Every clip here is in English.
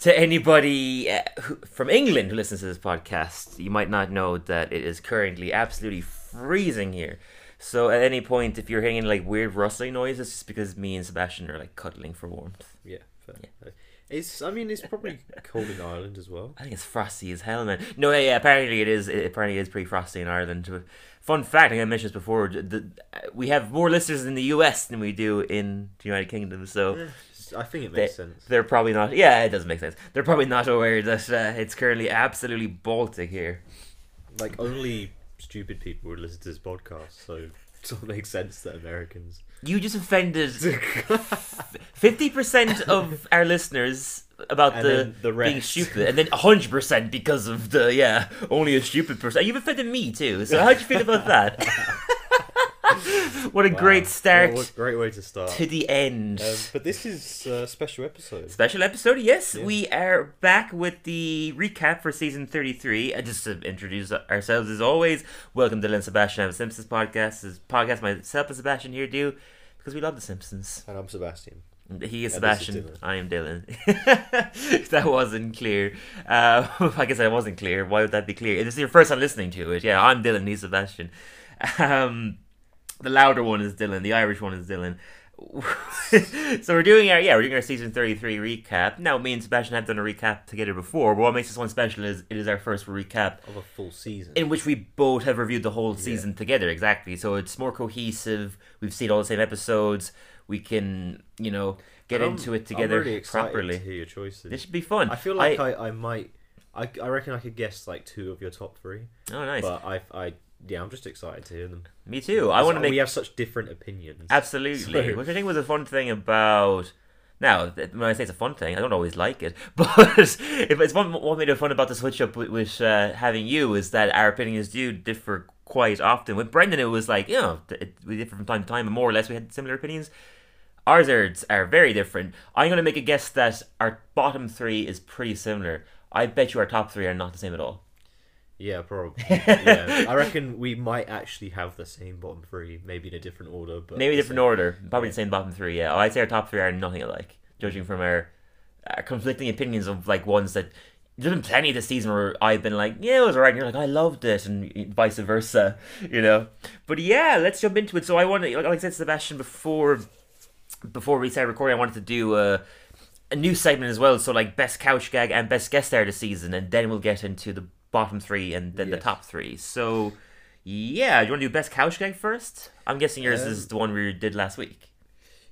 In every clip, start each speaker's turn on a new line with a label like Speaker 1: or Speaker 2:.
Speaker 1: to anybody uh, who, from England who listens to this podcast, you might not know that it is currently absolutely freezing here. So at any point, if you're hearing like weird rustling noises, it's just because me and Sebastian are like cuddling for warmth.
Speaker 2: Yeah, fair. It's. I mean, it's probably cold in Ireland as well.
Speaker 1: I think it's frosty as hell, man. No, yeah, yeah apparently it is. It apparently it is pretty frosty in Ireland. Fun fact, I think I mentioned this before. The, we have more listeners in the US than we do in the United Kingdom. So.
Speaker 2: I think it makes
Speaker 1: they,
Speaker 2: sense.
Speaker 1: They're probably not. Yeah, it doesn't make sense. They're probably not aware that uh, it's currently absolutely Baltic here.
Speaker 2: Like only stupid people would listen to this podcast, so it sort of makes sense that Americans.
Speaker 1: You just offended fifty percent of our listeners about
Speaker 2: And
Speaker 1: the,
Speaker 2: the
Speaker 1: being stupid, and then hundred percent because of the yeah only a stupid person. You've offended me too. So how'd you feel about that? what a
Speaker 2: Wow.
Speaker 1: great start
Speaker 2: What a great way to start.
Speaker 1: to the end.
Speaker 2: Um, but this is a special episode.
Speaker 1: Special episode, yes.
Speaker 2: Yeah.
Speaker 1: We are back with the recap for season 33. And just to introduce ourselves as always, welcome to Dylan and Sebastian of Simpsons podcast. This is podcast myself and Sebastian here do because we love The Simpsons.
Speaker 2: And I'm Sebastian.
Speaker 1: He is
Speaker 2: And this is
Speaker 1: Sebastian. I am Dylan. that wasn't clear. Uh, I guess I wasn't clear. Why would that be clear? This is your first time listening to it. Yeah, I'm Dylan. He's Sebastian. Um, the louder one is Dylan. The Irish one is Dylan. so we're doing our yeah we're doing our season 33 recap now me and sebastian have done a recap together before but what makes this one special is it is our first recap
Speaker 2: Of a full season.
Speaker 1: in which we both have reviewed the whole season together exactly so it's more cohesive we've seen all the same episodes we can you know get
Speaker 2: And I'm-
Speaker 1: into it together
Speaker 2: I'm really
Speaker 1: properly
Speaker 2: to hear your choices.
Speaker 1: this should be fun
Speaker 2: I feel like I, I, might. I, I reckon I could guess like two of your top three.
Speaker 1: oh nice
Speaker 2: But I, I, yeah, I'm just excited to hear them.
Speaker 1: me too i want to make.
Speaker 2: We have such different opinions.
Speaker 1: Absolutely.
Speaker 2: So-
Speaker 1: Which I think was a fun thing about. Now, when I say it's a fun thing, I don't always like it, but if it's one what made it fun about the switch up with, with uh, having you is that our opinions do differ quite often. With Brendan, it was like you know it, we differ from time to time, and more or less we had similar opinions. Ours are, are very different. I'm going to make a guess that our bottom three is pretty similar. I bet you our top three are not the same at all.
Speaker 2: Yeah, probably. yeah, I reckon we might actually have the same bottom three, maybe in a different order, but
Speaker 1: Maybe different
Speaker 2: same.
Speaker 1: order. Probably the same bottom three. Yeah, oh, I'd say our top three are nothing alike, judging from our, our conflicting opinions of like ones that. There's been plenty this season where I've been like, yeah, it was alright, and you're like, I loved it, and vice versa, you know. But yeah, let's jump into it. So I wanted, like I said, Sebastian before, before we started recording, I wanted to do a, a new segment as well. So like best couch gag and best guest star this season, and then we'll get into the bottom three and then the top three. So yeah, do you want to do best couch gag first? I'm guessing yours is the one we did last week.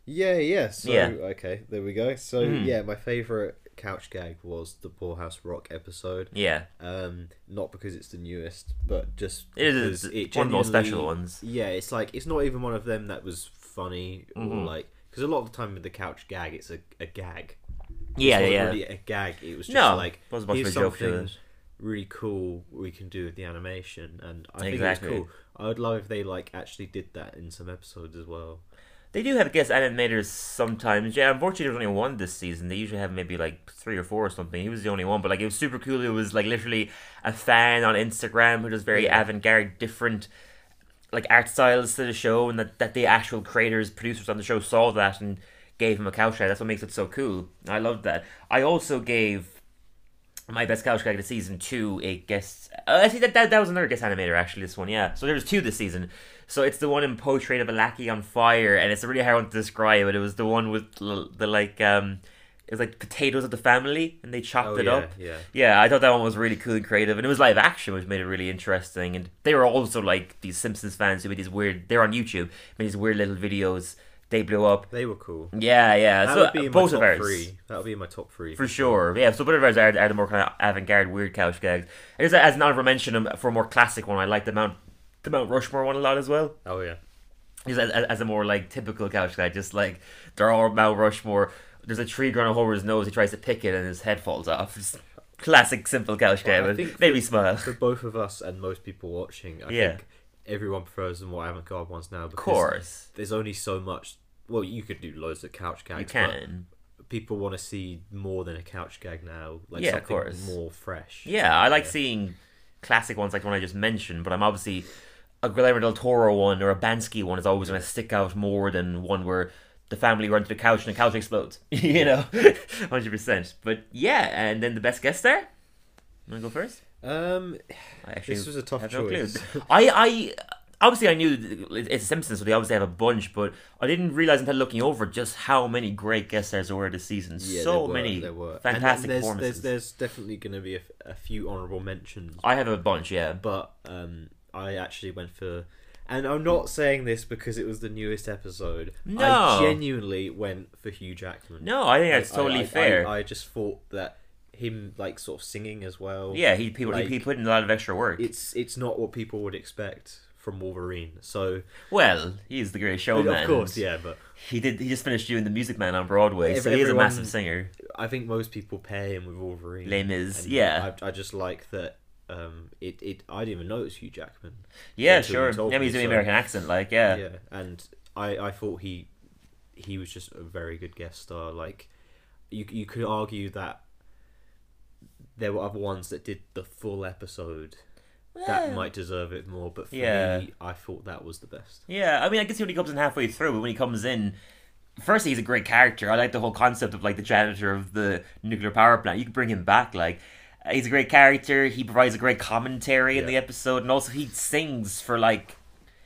Speaker 2: Yeah, yeah. So
Speaker 1: Yeah.
Speaker 2: okay, there we go. So
Speaker 1: Mhm.
Speaker 2: yeah, my favorite couch gag was the Poorhouse Rock episode.
Speaker 1: Yeah,
Speaker 2: Um, not because it's the newest, but just
Speaker 1: it is it's one of the more special ones.
Speaker 2: Yeah, it's like it's not even one of them that was funny or
Speaker 1: Mhm.
Speaker 2: like because a lot of the time with the couch gag, it's a, a gag.
Speaker 1: Yeah,
Speaker 2: It's not
Speaker 1: yeah.
Speaker 2: Really a gag. It was just
Speaker 1: No,
Speaker 2: like
Speaker 1: much
Speaker 2: here's
Speaker 1: of a joke
Speaker 2: something
Speaker 1: it.
Speaker 2: Really cool we can do with the animation, and I
Speaker 1: Exactly.
Speaker 2: think it's cool. I would love if they like actually did that in some episodes as well.
Speaker 1: They do have guest animators sometimes. Yeah, unfortunately, there's only one this season. They usually have maybe like three or four or something. He was the only one, but like it was super cool. It was like literally a fan on Instagram who does very
Speaker 2: Yeah.
Speaker 1: avant-garde, different like art styles to the show, and that, that the actual creators, producers on the show saw that and gave him a gag. That's what makes it so cool. I loved that. I also gave my best couch gag of season two a guest. Uh, I see that, that that was another guest animator actually. This one, yeah. So there's two this season. So it's the one in Portrait of a Lackey on Fire, and it's a really hard one to describe. But it was the one with l- the like um, it was like potatoes of the family, and they chopped
Speaker 2: Oh
Speaker 1: it
Speaker 2: yeah,
Speaker 1: up.
Speaker 2: yeah.
Speaker 1: Yeah, I thought that one was really cool and creative, and it was live action, which made it really interesting. And they were also like these Simpsons fans who made these weird. They're on YouTube, made these weird little videos. They blew up.
Speaker 2: They were cool.
Speaker 1: Yeah, yeah.
Speaker 2: That
Speaker 1: so
Speaker 2: would be in
Speaker 1: both
Speaker 2: my
Speaker 1: of
Speaker 2: top
Speaker 1: ours
Speaker 2: three. That would be in my top three
Speaker 1: for sure. Yeah, so both of ours are, are the more kind of avant-garde, weird couch gags. And just as an honorable mention for a more classic one, I like the Mount the Mount Rushmore one a lot as well.
Speaker 2: Oh yeah.
Speaker 1: Just as, as, a more like typical couch guy, just like they're all Mount Rushmore. There's a tree growing over his nose. He tries to pick it, and his head falls off. Just classic, simple couch
Speaker 2: Well, I
Speaker 1: gag. but
Speaker 2: think
Speaker 1: made me smile.
Speaker 2: For both of us and most people watching, I
Speaker 1: Yeah.
Speaker 2: think everyone prefers the more avant-garde ones now
Speaker 1: Of
Speaker 2: because
Speaker 1: course,
Speaker 2: there's only so much. Well, you could do loads of couch gags.
Speaker 1: you can.
Speaker 2: people want to see more than a couch gag now. Like
Speaker 1: Yeah, of
Speaker 2: something
Speaker 1: course.
Speaker 2: more fresh.
Speaker 1: Yeah, I like
Speaker 2: Yeah.
Speaker 1: seeing classic ones like the one I just mentioned, but I'm obviously a Guillermo del Toro one or a Banksy one is always going to stick out more than one where the family run to the couch and the couch explodes. you know, hundred percent. But yeah, and then the best guest star. Want to go first?
Speaker 2: Um,
Speaker 1: I actually
Speaker 2: this was a tough
Speaker 1: have no
Speaker 2: choice.
Speaker 1: I, I obviously I knew it's Simpsons, so they obviously have a bunch, but I didn't realize until looking over just how many great guest stars there were this season.
Speaker 2: Yeah,
Speaker 1: so
Speaker 2: there were,
Speaker 1: many
Speaker 2: there were.
Speaker 1: Fantastic
Speaker 2: there's,
Speaker 1: performances.
Speaker 2: There's, there's definitely going to be a few honourable mentions,
Speaker 1: I have a bunch, yeah.
Speaker 2: but um, I actually went for. And I'm not saying this because it was the newest episode.
Speaker 1: No.
Speaker 2: I genuinely went for Hugh Jackman.
Speaker 1: No, I think that's
Speaker 2: I-
Speaker 1: totally
Speaker 2: I- I-
Speaker 1: fair.
Speaker 2: I, just thought that him like sort of singing as well.
Speaker 1: yeah, he he,
Speaker 2: like,
Speaker 1: he he put in a lot of extra work.
Speaker 2: It's it's not what people would expect from Wolverine. So
Speaker 1: Well, he's the great showman.
Speaker 2: of course, yeah, but
Speaker 1: He did. He just finished doing the Music Man on Broadway, so he is a massive singer.
Speaker 2: I think most people pair him with Wolverine.
Speaker 1: Les Mis, yeah.
Speaker 2: I, I just like that. Um, it, it I didn't even know it was Hugh Jackman.
Speaker 1: Yeah, sure.
Speaker 2: told
Speaker 1: Yeah, he's doing
Speaker 2: so-
Speaker 1: American accent, like yeah.
Speaker 2: Yeah, and I I thought he he was just a very good guest star. Like you you could argue that there were other ones that did the full episode that might deserve it more, but for
Speaker 1: Yeah.
Speaker 2: me, I thought that was the best.
Speaker 1: Yeah, I mean, I guess he only comes in halfway through, but when he comes in, firstly, he's a great character. I like the whole concept of like the janitor of the nuclear power plant. You can bring him back, like. He's a great character. He provides a great commentary in the episode, and also he sings for like,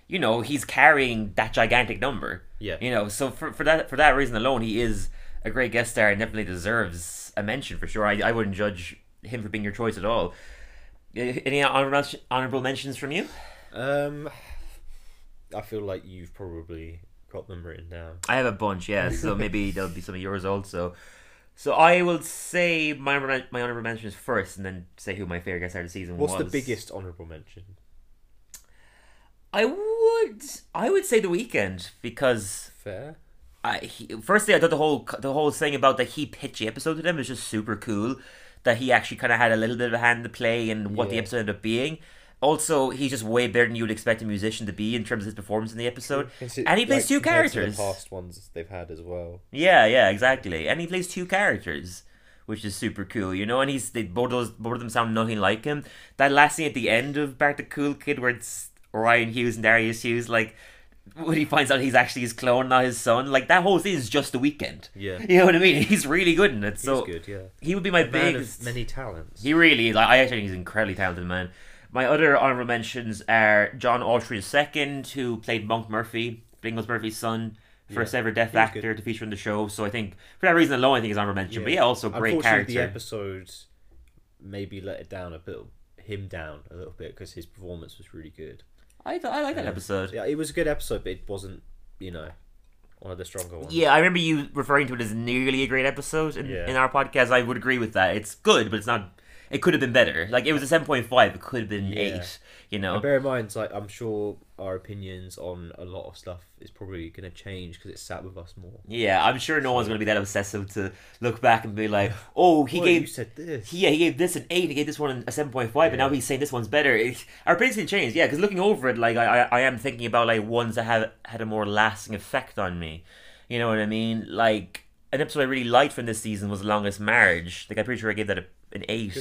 Speaker 1: you know, he's carrying that gigantic number.
Speaker 2: Yeah.
Speaker 1: You know, so for, for that for that reason alone, he is a great guest star and definitely deserves a mention for sure. I, I wouldn't judge him for being your choice at all. Uh, Any honorable honorable mentions from you?
Speaker 2: Um, I feel like you've probably got them written down.
Speaker 1: I have a bunch, yeah. So maybe there'll be some of yours also. So I will say my honorable- my honorable mentions first, and then say who my favorite guest star of the season was
Speaker 2: What's
Speaker 1: was.
Speaker 2: the biggest honourable mention?
Speaker 1: I would I would say The Weeknd because
Speaker 2: Fair.
Speaker 1: I he, firstly I thought the whole the whole thing about that he pitched the episode to them is just super cool. That he actually kind of had a little bit of a hand to play in what the episode ended up being. Also, he's just way better than you would expect a musician to be in terms of his performance in the episode. And he plays two characters.
Speaker 2: The past ones they've had as well.
Speaker 1: Yeah, yeah, exactly. And he plays two characters, which is super cool, you know. And he's they both those both of them sound nothing like him. That last scene at the end of Bart the Cool Kid, where it's Ryan Hughes and Darius Hughes, like when he finds out he's actually his clone, not his son. Like that whole thing is just The Weeknd.
Speaker 2: Yeah.
Speaker 1: You know what I mean? He's really good in it.
Speaker 2: He's
Speaker 1: So
Speaker 2: good, yeah.
Speaker 1: he would be my biggest.
Speaker 2: of many talents.
Speaker 1: He really is. I actually think he's an incredibly talented man. My other honorable mentions are John Autry II, who played Monk Murphy, Bingles Murphy's son, first
Speaker 2: Yeah,
Speaker 1: ever deaf actor
Speaker 2: good.
Speaker 1: to feature in the show. So I think for that reason alone, I think he's honorable mention. But yeah, also great character.
Speaker 2: the episode maybe let it down a bit, him down a little bit because his performance was really good.
Speaker 1: I, th- I like that episode.
Speaker 2: Yeah, it was a good episode, but it wasn't, you know, one of the stronger ones.
Speaker 1: Yeah, I remember you referring to it as nearly a great episode in,
Speaker 2: Yeah.
Speaker 1: in our podcast. I would agree with that. It's good, but it's not. It could have been better. Like it was a seven point five. It could have been
Speaker 2: Yeah.
Speaker 1: eight. You know.
Speaker 2: And bear in mind, like I'm sure our opinions on a lot of stuff is probably going to change because it sat with us more.
Speaker 1: Yeah, I'm sure no one's going to be that obsessive to look back and be like, "Oh, he
Speaker 2: Well,
Speaker 1: gave
Speaker 2: you said this.
Speaker 1: He, yeah, he gave this an eight. He gave this one a seven point five, and
Speaker 2: Yeah.
Speaker 1: now he's saying this one's better. It, our opinions can change, yeah. Because looking over it, like I, I, I am thinking about like ones that have had a more lasting effect on me. You know what I mean? Like an episode I really liked from this season was The "Longest Marriage." Like I'm pretty sure I gave that a, an eight.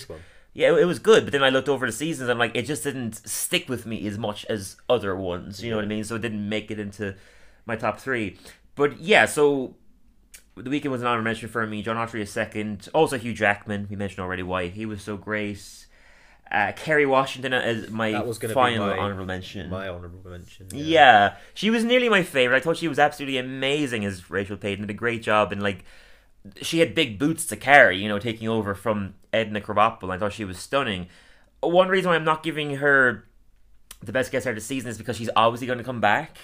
Speaker 1: Yeah, it, was good, but then I looked over the seasons and I'm like it just didn't stick with me as much as other ones. You know what I mean? So it didn't make it into my top three. But yeah, so The Weeknd was an honor mention for me. John Autry a second. Also Hugh Jackman. We mentioned already why he was so great. Uh, Kerry Washington as my
Speaker 2: That was
Speaker 1: final
Speaker 2: my-
Speaker 1: honorable mention.
Speaker 2: My honourable mention.
Speaker 1: Yeah. she was nearly my favorite. I thought she was absolutely amazing as Rayshelle Peyton. Did a great job, and like, she had big boots to carry. You know, taking over from Edna Krabappel. I thought she was stunning. One reason why I'm not giving her the best guest star of the season is because she's obviously going to come back.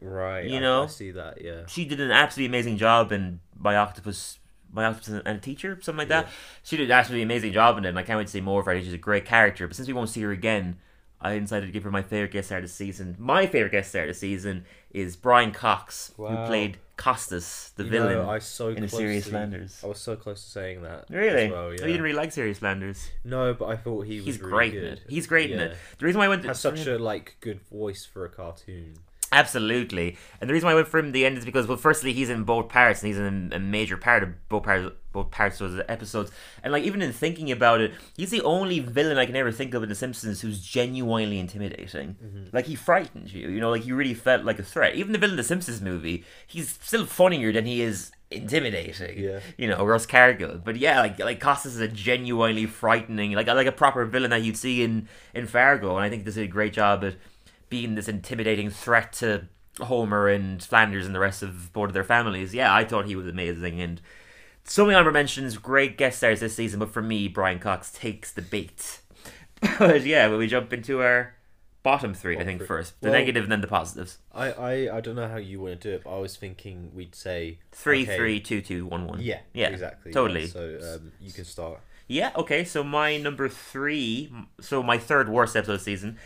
Speaker 2: Right.
Speaker 1: You
Speaker 2: I,
Speaker 1: know?
Speaker 2: I see that. Yeah.
Speaker 1: She did an absolutely amazing job in My Octopus. My Octopus and a Teacher, something like that.
Speaker 2: Yeah.
Speaker 1: She did an absolutely amazing job in it, and I can't wait to see more of her. She's a great character. But since we won't see her again, I decided to give her my favorite guest star of the season. My favorite guest star of the season is Brian Cox, who played Costas, the
Speaker 2: You
Speaker 1: villain
Speaker 2: know, so
Speaker 1: in
Speaker 2: closely,
Speaker 1: Serious Flanders.
Speaker 2: I was so close to saying that.
Speaker 1: Really?
Speaker 2: Well, yeah.
Speaker 1: Oh, you didn't really like Serious Flanders.
Speaker 2: No, but I thought he was
Speaker 1: He's
Speaker 2: really
Speaker 1: great
Speaker 2: good.
Speaker 1: in it. He's great in it. The reason why I went to
Speaker 2: Has such a like good voice for a cartoon.
Speaker 1: Absolutely. And the reason why I went for him in the end is because, well, firstly, he's in both parts, and he's in a major part of both parts, both parts of the episodes. And like, even in thinking about it, he's the only villain I can ever think of in The Simpsons who's genuinely intimidating. Mm-hmm. Like, he frightened you. You know, like you really felt like a threat. Even the villain in the Simpsons movie, he's still funnier than he is intimidating.
Speaker 2: Yeah.
Speaker 1: You know, Russ Cargill. But yeah, like like Costas is a genuinely frightening, like like a proper villain that you'd see in in Fargo, and I think this did a great job at being this intimidating threat to Homer and Flanders and the rest of both of their families. Yeah, I thought he was amazing and. So many honorable mentions, great guest stars this season, but for me, Brian Cox takes the bait. but yeah, we jump into our bottom three, I think,
Speaker 2: three.
Speaker 1: first? The
Speaker 2: Well-
Speaker 1: negative and then the positives.
Speaker 2: I, I, I don't know how you want to do it, but I was thinking we'd say
Speaker 1: Three,
Speaker 2: okay,
Speaker 1: three, two, two, one, one.
Speaker 2: Yeah,
Speaker 1: Yeah,
Speaker 2: exactly.
Speaker 1: totally.
Speaker 2: So um, you can start.
Speaker 1: Yeah, okay, so my number three, so my third worst episode of the season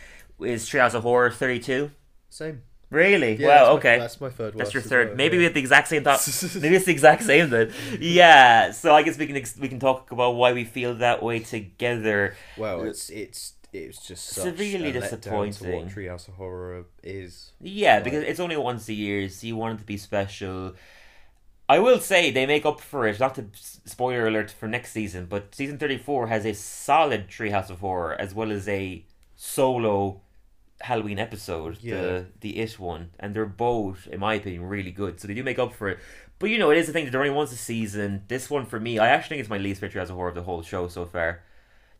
Speaker 1: is Treehouse of Horror 32.
Speaker 2: Same.
Speaker 1: Really?
Speaker 2: Yeah,
Speaker 1: wow,
Speaker 2: that's my-
Speaker 1: okay.
Speaker 2: that's my third.
Speaker 1: That's your third.
Speaker 2: well,
Speaker 1: Maybe
Speaker 2: yeah.
Speaker 1: we have the exact same thought. Maybe it's the exact same then. Yeah. So I guess we can ex- we can talk about why we feel that way together.
Speaker 2: Well, it's it's it's just such
Speaker 1: Severely
Speaker 2: a letdown to
Speaker 1: disappointing.
Speaker 2: what Treehouse of Horror is.
Speaker 1: Yeah,
Speaker 2: Right.
Speaker 1: because it's only once a year, so you want it to be special. I will say they make up for it. Not to spoiler alert for next season, but season thirty four has a solid Treehouse of Horror as well as a solo Halloween episode,
Speaker 2: Yeah.
Speaker 1: the the It one, and they're both, in my opinion, really good. So they do make up for it. But you know, it is the thing that they're only once a season. This one for me, I actually think it's my least favorite as a Horror of the whole show so far.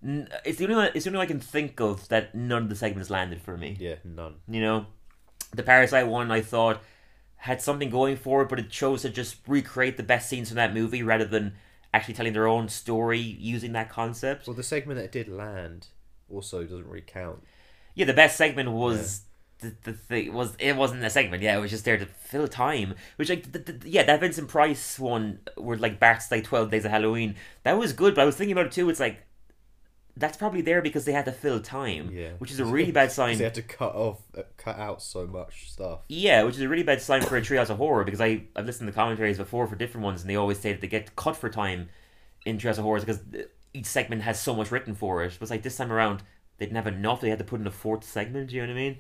Speaker 1: It's the only one, it's the only one I can think of that none of the segments landed for me.
Speaker 2: Yeah, none.
Speaker 1: You know, the Parasite one I thought had something going for it, but it chose to just recreate the best scenes from that movie rather than actually telling their own story using that concept.
Speaker 2: Well, the segment that did land also doesn't really count.
Speaker 1: Yeah, the best segment was the, the thing was it wasn't a segment. Yeah, it was just there to fill time. Which like the, the, yeah, that Vincent Price one where like Bart's like Twelve Days of Halloween that was good. But I was thinking about it too. It's like that's probably there because they had to fill time.
Speaker 2: Yeah.
Speaker 1: which is a really bad sign.
Speaker 2: They had to cut off, uh, cut out so much stuff.
Speaker 1: Yeah, which is a really bad sign for a Treehouse of Horror because I I've listened to commentaries before for different ones and they always say that they get cut for time in Treehouse of Horrors because each segment has so much written for it. But it's like this time around they didn't have enough. They had to put in a fourth segment. Do You know what I mean?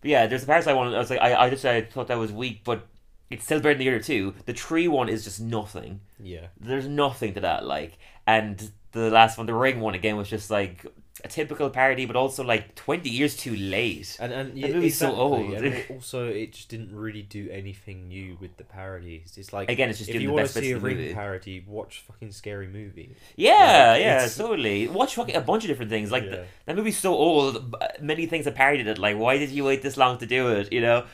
Speaker 1: But yeah, there's a Parasite wanted. I was like, I, I just I thought that was weak, but it's still better than the other two. The tree one is just nothing.
Speaker 2: Yeah.
Speaker 1: There's nothing to that like, and the last one, the ring one again was just like a typical parody, but also like twenty years too late.
Speaker 2: And and
Speaker 1: That
Speaker 2: yeah,
Speaker 1: movie's so old.
Speaker 2: and it also, it just didn't really do anything new with the parodies. It's like
Speaker 1: Again, it's just
Speaker 2: if
Speaker 1: doing
Speaker 2: you
Speaker 1: the
Speaker 2: want
Speaker 1: best
Speaker 2: to see a
Speaker 1: of
Speaker 2: ring
Speaker 1: movie.
Speaker 2: parody, watch fucking Scary Movie.
Speaker 1: Yeah,
Speaker 2: Like,
Speaker 1: yeah,
Speaker 2: it's-
Speaker 1: totally. Watch fucking a bunch of different things. Like
Speaker 2: Yeah.
Speaker 1: th- that movie's so old. Many things have parodied it. Like, why did you wait this long to do it? You know.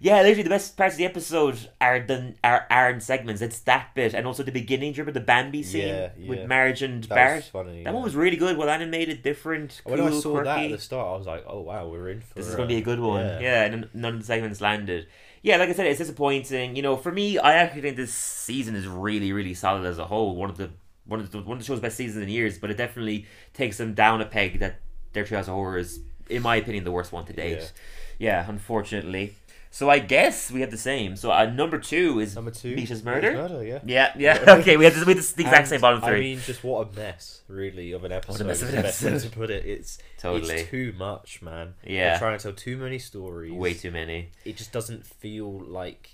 Speaker 1: Yeah, literally the best parts of the episode are the are, are in segments. It's that bit and also the beginning. Do you remember the Bambi scene
Speaker 2: Yeah,
Speaker 1: with
Speaker 2: yeah.
Speaker 1: Marge and
Speaker 2: That
Speaker 1: Bart?
Speaker 2: funny.
Speaker 1: That
Speaker 2: yeah.
Speaker 1: one was really good, well animated, different, cool,
Speaker 2: When I saw
Speaker 1: quirky.
Speaker 2: that at the start, I was like, "Oh wow, we're in for
Speaker 1: This is going to be a good one.
Speaker 2: Yeah,
Speaker 1: Yeah, and none of the segments landed. Yeah, like I said, it's disappointing. You know, for me, I actually think this season is really, really solid as a whole. One of the one of the one of the show's best seasons in years, but it definitely takes them down a peg. That their Treehouse of Horror is, in my opinion, the worst one to date. Yeah, unfortunately. So I guess we have the same. So uh, number two is
Speaker 2: Number two,
Speaker 1: Meat Is Murder.
Speaker 2: Murder, yeah.
Speaker 1: Yeah, yeah. okay, we have, this, we have this, the exact
Speaker 2: And,
Speaker 1: same bottom three.
Speaker 2: I mean, just what a mess, really, of an episode.
Speaker 1: mess of an
Speaker 2: the best way
Speaker 1: episode.
Speaker 2: to put it. It's
Speaker 1: Totally.
Speaker 2: it's too much, man.
Speaker 1: Yeah.
Speaker 2: They're trying to tell too many stories.
Speaker 1: Way too many.
Speaker 2: It just doesn't feel like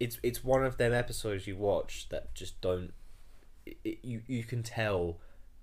Speaker 2: it's it's one of them episodes you watch that just don't. It, you you can tell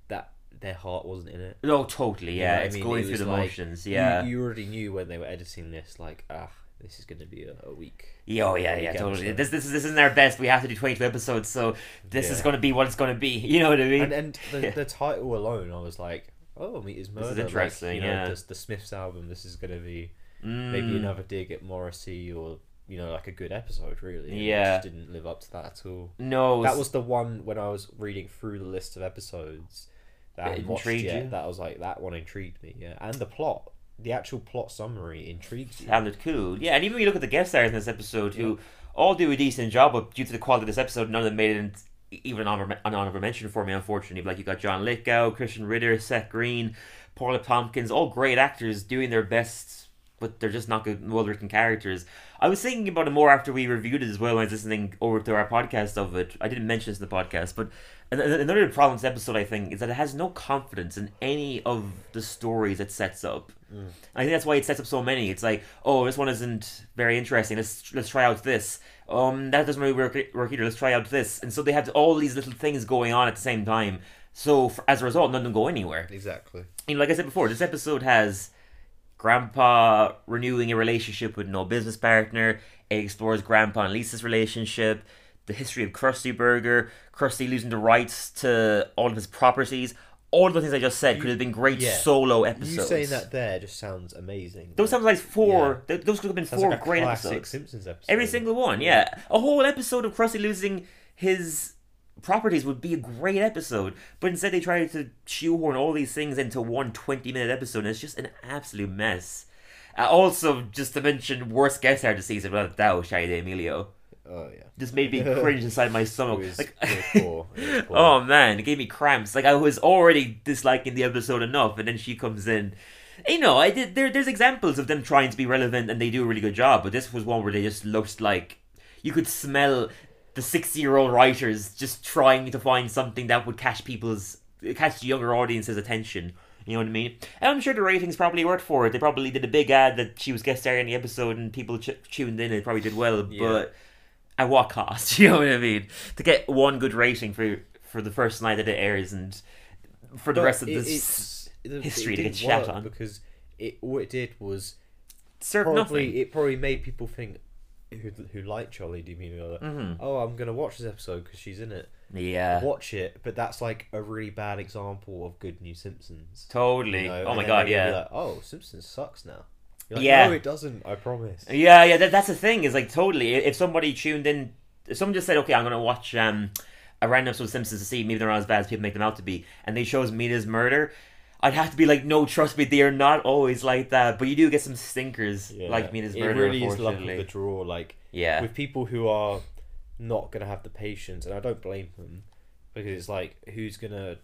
Speaker 2: that their heart wasn't in it.
Speaker 1: No, totally.
Speaker 2: You
Speaker 1: Yeah,
Speaker 2: know what I
Speaker 1: it's
Speaker 2: mean?
Speaker 1: going
Speaker 2: It
Speaker 1: through the
Speaker 2: like,
Speaker 1: motions.
Speaker 2: you-
Speaker 1: Yeah.
Speaker 2: You, already knew when they were editing this, like ah, this is going to be a, a week.
Speaker 1: Yeah, oh yeah, yeah, totally.
Speaker 2: episode.
Speaker 1: This this is this isn't our best. We have to do twenty two episodes, so this is going to be what it's going to be. You know what I mean?
Speaker 2: and and the,
Speaker 1: Yeah.
Speaker 2: the title alone, I was like, oh, Meat Is Murder. like,
Speaker 1: interesting,
Speaker 2: you know,
Speaker 1: yeah.
Speaker 2: the, the Smiths album. This is going to be maybe
Speaker 1: Mm.
Speaker 2: another dig at Morrissey or you know like a good episode really.
Speaker 1: Yeah.
Speaker 2: just didn't live up to that at all.
Speaker 1: No,
Speaker 2: That was the one when I was reading through the list of episodes that
Speaker 1: It intrigued
Speaker 2: yet.
Speaker 1: you?
Speaker 2: That was like that one intrigued me. Yeah, and the plot, the actual plot summary intrigues you.
Speaker 1: sounded cool. Yeah, and even when you look at the guest stars in this episode, who all do a decent job, but due to the quality of this episode, none of them made it in, even an honorable, an honorable mention for me, unfortunately. Like you got John Lithgow, Krysten Ritter, Seth Green, Paula Tompkins, all great actors doing their best, but they're just not good, well written characters. I was thinking about it more after we reviewed it as well. When I was listening over to our podcast of it. I didn't mention this in the podcast, but an- an- another problem with this episode, I think, is that it has no confidence in any of the stories it sets up. I think that's why it sets up so many. It's like, oh, this one isn't very interesting. Let's let's try out this. Um, that doesn't really work, work either. Let's try out this. And so they have all these little things going on at the same time. So for, as a result, none of them go anywhere.
Speaker 2: Exactly.
Speaker 1: You know, like I said before, this episode has Grandpa renewing a relationship with no business partner. It explores Grandpa and Lisa's relationship, the history of Krusty Burger, Krusty losing the rights to all of his properties. All of the things I just said could have been great
Speaker 2: yeah.
Speaker 1: solo episodes.
Speaker 2: You saying that there just sounds amazing.
Speaker 1: Those sounds like four. th- Those could have been
Speaker 2: Sounds
Speaker 1: four
Speaker 2: like
Speaker 1: great
Speaker 2: classic
Speaker 1: episodes.
Speaker 2: Simpsons episode.
Speaker 1: Every single one, yeah. A whole episode of Krusty losing his properties would be a great episode. But instead, they tried to shoehorn all these things into one 20 minute episode, and it's just an absolute mess. Uh, also, just to mention, worst guest star of the season, without a doubt, Charli D'Amelio.
Speaker 2: Oh yeah.
Speaker 1: Just made me cringe inside my stomach.
Speaker 2: was,
Speaker 1: Like,
Speaker 2: it was poor. It was poor.
Speaker 1: oh man, it gave me cramps. Like I was already disliking the episode enough, and then she comes in. You know, I did. There, there's examples of them trying to be relevant, and they do a really good job. But this was one where they just looked like you could smell the sixty-year-old writers just trying to find something that would catch people's catch the younger audience's attention. You know what I mean? And I'm sure the ratings probably worked for it. They probably did a big ad that she was guest starring in the episode, and people ch- tuned in. and It probably did well,
Speaker 2: Yeah.
Speaker 1: but at what cost? You know what I mean? To get one good rating for for the first night that it airs, and for the
Speaker 2: But
Speaker 1: rest of this
Speaker 2: it-
Speaker 1: history
Speaker 2: it
Speaker 1: to get shat on.
Speaker 2: because it all it did was
Speaker 1: serve
Speaker 2: probably
Speaker 1: nothing.
Speaker 2: it probably made people think who who like Charli D'Amelio.
Speaker 1: Mhm.
Speaker 2: Oh, I'm gonna watch this episode because she's in it.
Speaker 1: Yeah,
Speaker 2: Watch it, but that's like a really bad example of good new Simpsons.
Speaker 1: totally.
Speaker 2: you know,
Speaker 1: oh
Speaker 2: and
Speaker 1: my god, yeah.
Speaker 2: Like, oh, Simpsons sucks now. Like,
Speaker 1: Yeah.
Speaker 2: No, it doesn't. I promise.
Speaker 1: Yeah, yeah, that, that's the thing. Is like totally. If somebody tuned in, if someone just said, "Okay, I'm gonna watch um a random episode of Simpsons to see maybe they're not as bad as people make them out to be," and they chose Meat Is Murder, I'd have to be like, "No, trust me, they are not always like that." But you do get some stinkers
Speaker 2: Yeah.
Speaker 1: like Meat Is
Speaker 2: it
Speaker 1: murder.
Speaker 2: really is luck of the draw. Like
Speaker 1: yeah,
Speaker 2: with people who are not gonna have the patience, and I don't blame them because it's like who's gonna.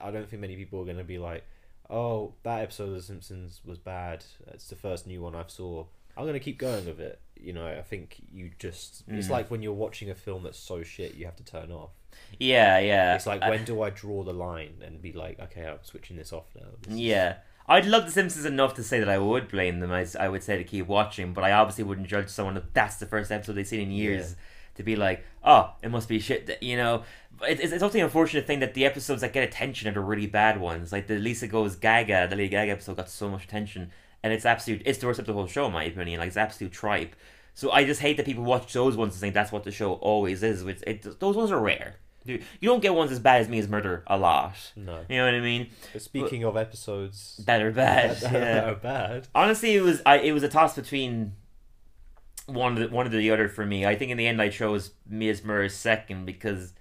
Speaker 2: I don't think many people are gonna be like, oh, that episode of The Simpsons was bad. It's the first new one I've saw. I'm gonna keep going with it. You know, I think you just. It's
Speaker 1: Mm.
Speaker 2: like when you're watching a film that's so shit, you have to turn off.
Speaker 1: yeah, yeah.
Speaker 2: It's like
Speaker 1: I-
Speaker 2: when do I draw the line and be like, okay, I'm switching this off now. This is-
Speaker 1: Yeah. I'd love The Simpsons enough to say that I would blame them. I, I would say to keep watching, but I obviously wouldn't judge someone if that's the first episode they've seen in years to be like, oh, it must be shit. That, you know, it's, it's also an unfortunate thing that the episodes that get attention are the really bad ones. Like the Lisa Goes Gaga, the Lady Gaga episode got so much attention, and it's absolute. It's the worst episode of the whole show, in my opinion. Like it's absolute tripe. So I just hate that people watch those ones and think that's what the show always is. Which it, those ones are rare. You you don't get ones as bad as Meat Is Murder a lot.
Speaker 2: No.
Speaker 1: You know what I mean?
Speaker 2: But speaking of episodes
Speaker 1: That are bad.
Speaker 2: that
Speaker 1: yeah.
Speaker 2: are bad,
Speaker 1: Honestly, it was I, it was a toss between one of the, one of the other for me. I think in the end I chose Meat Is Murder second because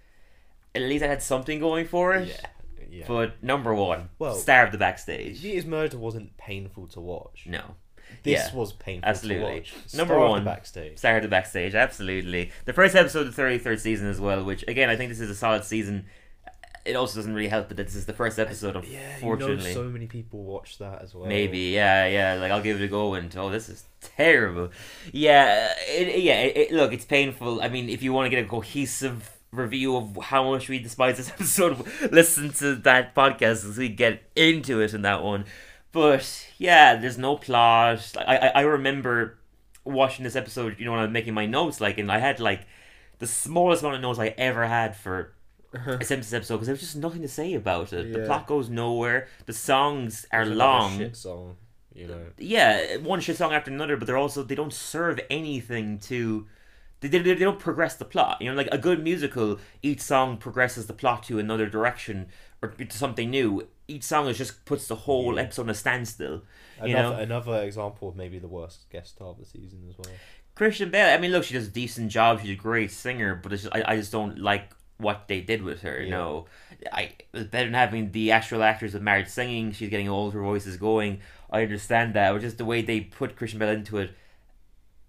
Speaker 1: at least I had something going for it.
Speaker 2: yeah, yeah.
Speaker 1: But number one,
Speaker 2: Well-
Speaker 1: star of the backstage.
Speaker 2: Meat Is Murder wasn't painful to watch.
Speaker 1: No,
Speaker 2: This
Speaker 1: Yeah,
Speaker 2: was painful
Speaker 1: absolutely.
Speaker 2: to watch.
Speaker 1: Number
Speaker 2: Star of
Speaker 1: one.
Speaker 2: the backstage.
Speaker 1: backstage. Absolutely, the first episode of the thirty third season as well. Which again, I think this is a solid season. It also doesn't really help that this is the first episode. Of.
Speaker 2: Yeah, you know, so many people watch that as well.
Speaker 1: Maybe, yeah, yeah. Like I'll give it a go, and oh, this is terrible. Yeah, it, yeah. It- look, it's painful. I mean, if you want to get a cohesive review of how much we despise this episode, listen to that podcast as we get into it in that one. But yeah, there's no plot. I I, I remember watching this episode. You know, when I was making my notes, like, and I had like the smallest amount of notes I ever had for uh-huh. a Simpsons episode because there was just nothing to say about it. The plot goes nowhere. The songs are long.
Speaker 2: Shit song, you know.
Speaker 1: Yeah, one shit song after another, but they're also they don't serve anything to. They, they, they don't progress the plot. You know, like a good musical, each song progresses the plot to another direction or to something new. Each song is just puts the whole
Speaker 2: Yeah.
Speaker 1: episode on a standstill. You
Speaker 2: Another,
Speaker 1: know?
Speaker 2: another example of maybe the worst guest star of the season as well.
Speaker 1: Kristen Bell, I mean, look, she does a decent job. She's a great singer, but it's just, I, I just don't like what they did with her.
Speaker 2: Yeah.
Speaker 1: know, I better than having the actual actors with married singing. She's getting old, her voice is going. I understand that, but just the way they put Kristen Bell into it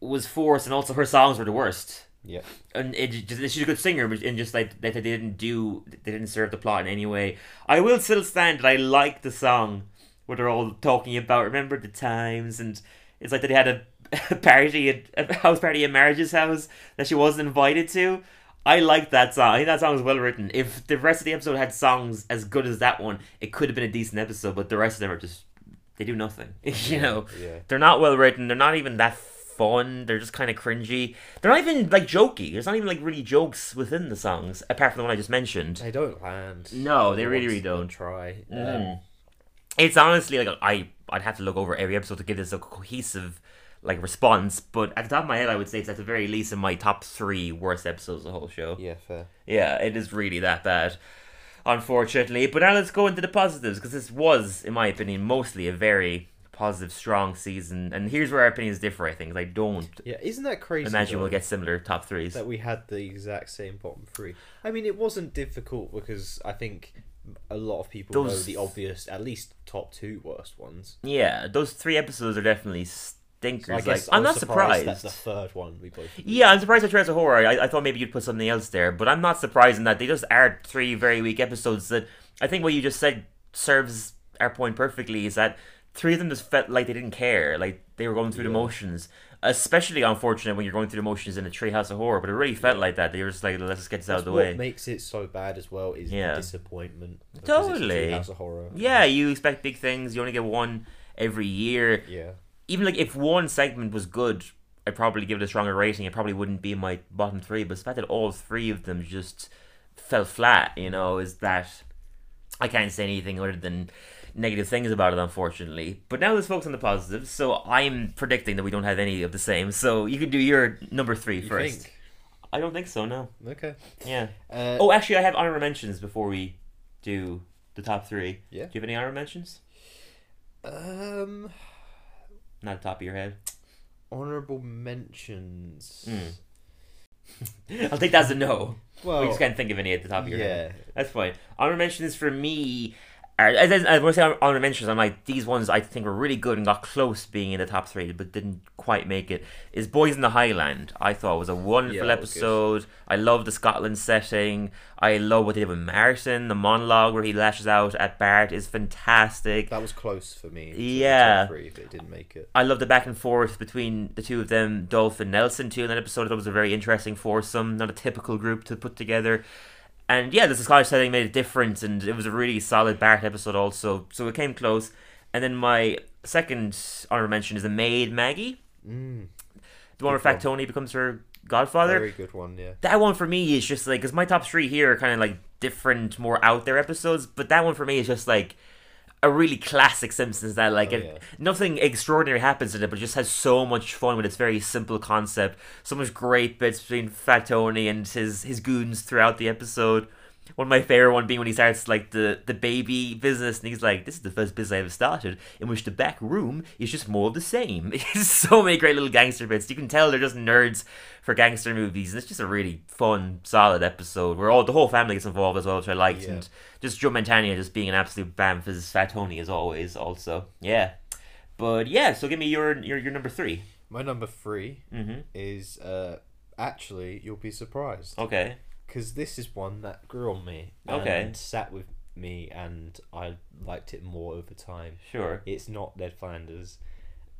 Speaker 1: was forced, and also her songs were the worst.
Speaker 2: Yeah,
Speaker 1: And it just, she's a good singer, but and just like that they didn't do, they didn't serve the plot in any way. I will still stand that I like the song where they're all talking about remember the times, and it's like that they had a, a party, at, a house party at Marriage's house that she wasn't invited to. I like that song. I think that song was well written. If the rest of the episode had songs as good as that one, it could have been a decent episode. But the rest of them are just they do nothing. you know,
Speaker 2: Yeah.
Speaker 1: they're not well written. They're not even that fun. They're just kind of cringy. They're not even like jokey. There's not even like really jokes within the songs, apart from the one I just mentioned.
Speaker 2: They don't land.
Speaker 1: No, they really, really don't.
Speaker 2: Try.
Speaker 1: Mm.
Speaker 2: Um,
Speaker 1: It's honestly like I I'd have to look over every episode to give this a cohesive like response. But at the top of my head, I would say it's at the very least in my top three worst episodes of the whole show.
Speaker 2: yeah, fair.
Speaker 1: Yeah, it is really that bad, unfortunately. But now let's go into the positives because this was, in my opinion, mostly a very positive, strong season. And here's where our opinions differ. I think I don't
Speaker 2: Yeah, isn't that crazy?
Speaker 1: imagine
Speaker 2: though,
Speaker 1: we'll get similar top threes.
Speaker 2: that we had the exact same bottom three. I mean, it wasn't difficult because I think a lot of people know the obvious, at least top two worst ones.
Speaker 1: Yeah, those three episodes are definitely stinkers.
Speaker 2: So I
Speaker 1: like
Speaker 2: guess
Speaker 1: I'm
Speaker 2: I was
Speaker 1: not surprised.
Speaker 2: that the third one we both.
Speaker 1: Yeah, I'm surprised at Treehouse of Horror. I, I thought maybe you'd put something else there, but I'm not surprised in that they just are three very weak episodes that I think what you just said serves our point perfectly is that three of them just felt like they didn't care, like they were going through the motions. Especially unfortunate when you're going through the motions in a Treehouse of Horror, but it really felt like that. They were just like, let's just get this out of the
Speaker 2: what
Speaker 1: way.
Speaker 2: What makes it so bad as well is
Speaker 1: Yeah.
Speaker 2: the disappointment. because it's a
Speaker 1: Totally.
Speaker 2: Treehouse of horror.
Speaker 1: Yeah, you expect big things. You only get one every year.
Speaker 2: Yeah.
Speaker 1: even like if one segment was good, I'd probably give it a stronger rating. It probably wouldn't be in my bottom three. But the fact that all three of them just fell flat, you know, is that I can't say anything other than negative things about it, unfortunately. But now let's focus on the positives. So I'm predicting that we don't have any of the same. So you can do your number three
Speaker 2: You
Speaker 1: first.
Speaker 2: think?
Speaker 1: I don't think so. No.
Speaker 2: Okay.
Speaker 1: Yeah.
Speaker 2: Uh,
Speaker 1: Oh, actually, I have honorable mentions before we do the top three.
Speaker 2: Yeah.
Speaker 1: Do you have any honorable mentions?
Speaker 2: Um,
Speaker 1: Not the top of your head.
Speaker 2: honorable mentions.
Speaker 1: Mm. I'll take that as a no.
Speaker 2: Well,
Speaker 1: we just can't think of any at the top of your
Speaker 2: yeah.
Speaker 1: head. That's fine. Honorable mentions for me. As, as, as when I say honor mentions, I'm like these ones I think were really good and got close being in the top three, but didn't quite make it. Is Boyz N the Highland? I thought was a wonderful
Speaker 2: Yeah, that
Speaker 1: episode. I love the Scotland setting. I love what they did with Martin. The monologue where he lashes out at Bart is fantastic.
Speaker 2: That was close for me.
Speaker 1: Yeah.
Speaker 2: three, but it didn't make it.
Speaker 1: I love the back and forth between the two of them, Dolph and Nelson, too. In that episode, I thought it was a very interesting foursome, not a typical group to put together. And yeah, the Scottish setting made a difference, and it was a really solid Bart episode, also. So it came close. And then my second honorable mention is the maid Maggie,
Speaker 2: Mm,
Speaker 1: the one where. Fat Tony becomes her godfather.
Speaker 2: very good one. Yeah.
Speaker 1: That one for me is just like, because my top three here are kind of like different, more out there episodes, but that one for me is just like a really classic Simpsons that like
Speaker 2: Oh,
Speaker 1: it,
Speaker 2: yeah.
Speaker 1: nothing extraordinary happens in it, but just has so much fun with its very simple concept. So much great bits between Fat Tony and his his goons throughout the episode. One of my favorite one being when he starts like the the baby business and he's like, "This is the first business I ever started in which the back room is just more of the same." It's so many great little gangster bits. You can tell they're just nerds for gangster movies, and it's just a really fun, solid episode where all the whole family gets involved as well, which I liked,
Speaker 2: Yeah.
Speaker 1: and just Joe Mantegna just being an absolute bam for his Fat Tony as always. Also, yeah. But yeah, so give me your your, your number three.
Speaker 2: My number three
Speaker 1: Mm-hmm.
Speaker 2: is uh, actually you'll be surprised
Speaker 1: Okay.
Speaker 2: Because this is one that grew on me.
Speaker 1: Okay.
Speaker 2: And sat with me, and I liked it more over time.
Speaker 1: Sure.
Speaker 2: It's not Ned Flanders.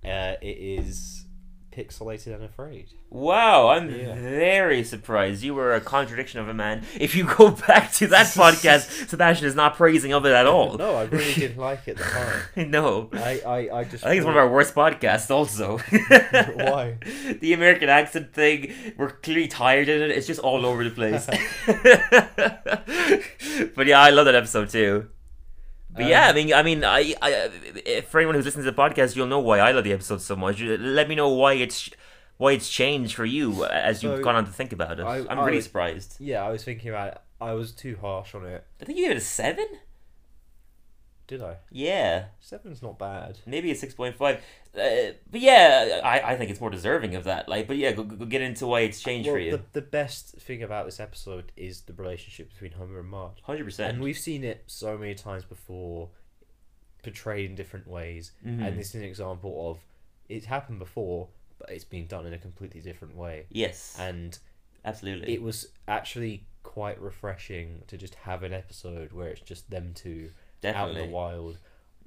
Speaker 2: Uh, it is pixelated and afraid.
Speaker 1: Wow, I'm
Speaker 2: Yeah.
Speaker 1: very surprised. You were a contradiction of a man. If you go back to that podcast, Sebastian is not praising of it at all.
Speaker 2: No, I really didn't like it at the time.
Speaker 1: no.
Speaker 2: I, I, I just.
Speaker 1: I think it's one of our worst podcasts, also.
Speaker 2: Why?
Speaker 1: The American accent thing, we're clearly tired in it. It's just all over the place. but yeah, I love that episode too. But yeah, I
Speaker 2: Um,
Speaker 1: mean, I mean, I, I, for anyone who's listening to the podcast, you'll know why I love the episode so much. Let me know why it's why it's changed for you as you've
Speaker 2: So,
Speaker 1: gone on to think about it.
Speaker 2: I-
Speaker 1: am really
Speaker 2: was-
Speaker 1: surprised.
Speaker 2: Yeah, I was thinking about it. I was too harsh on it.
Speaker 1: I think you gave it a seven.
Speaker 2: Did I?
Speaker 1: Yeah,
Speaker 2: Seven's not bad.
Speaker 1: maybe a six point five. Uh, but yeah, I, I think it's more deserving of that. Like, but yeah, go, go get into why it's changed
Speaker 2: Well,
Speaker 1: for you.
Speaker 2: the, the best thing about this episode is the relationship between Homer and Marge.
Speaker 1: Hundred percent.
Speaker 2: And we've seen it so many times before, portrayed in different ways.
Speaker 1: Mhm.
Speaker 2: And this is an example of it's happened before, but it's been done in a completely different way.
Speaker 1: Yes,
Speaker 2: And
Speaker 1: absolutely.
Speaker 2: it was actually quite refreshing to just have an episode where it's just them two out in the wild.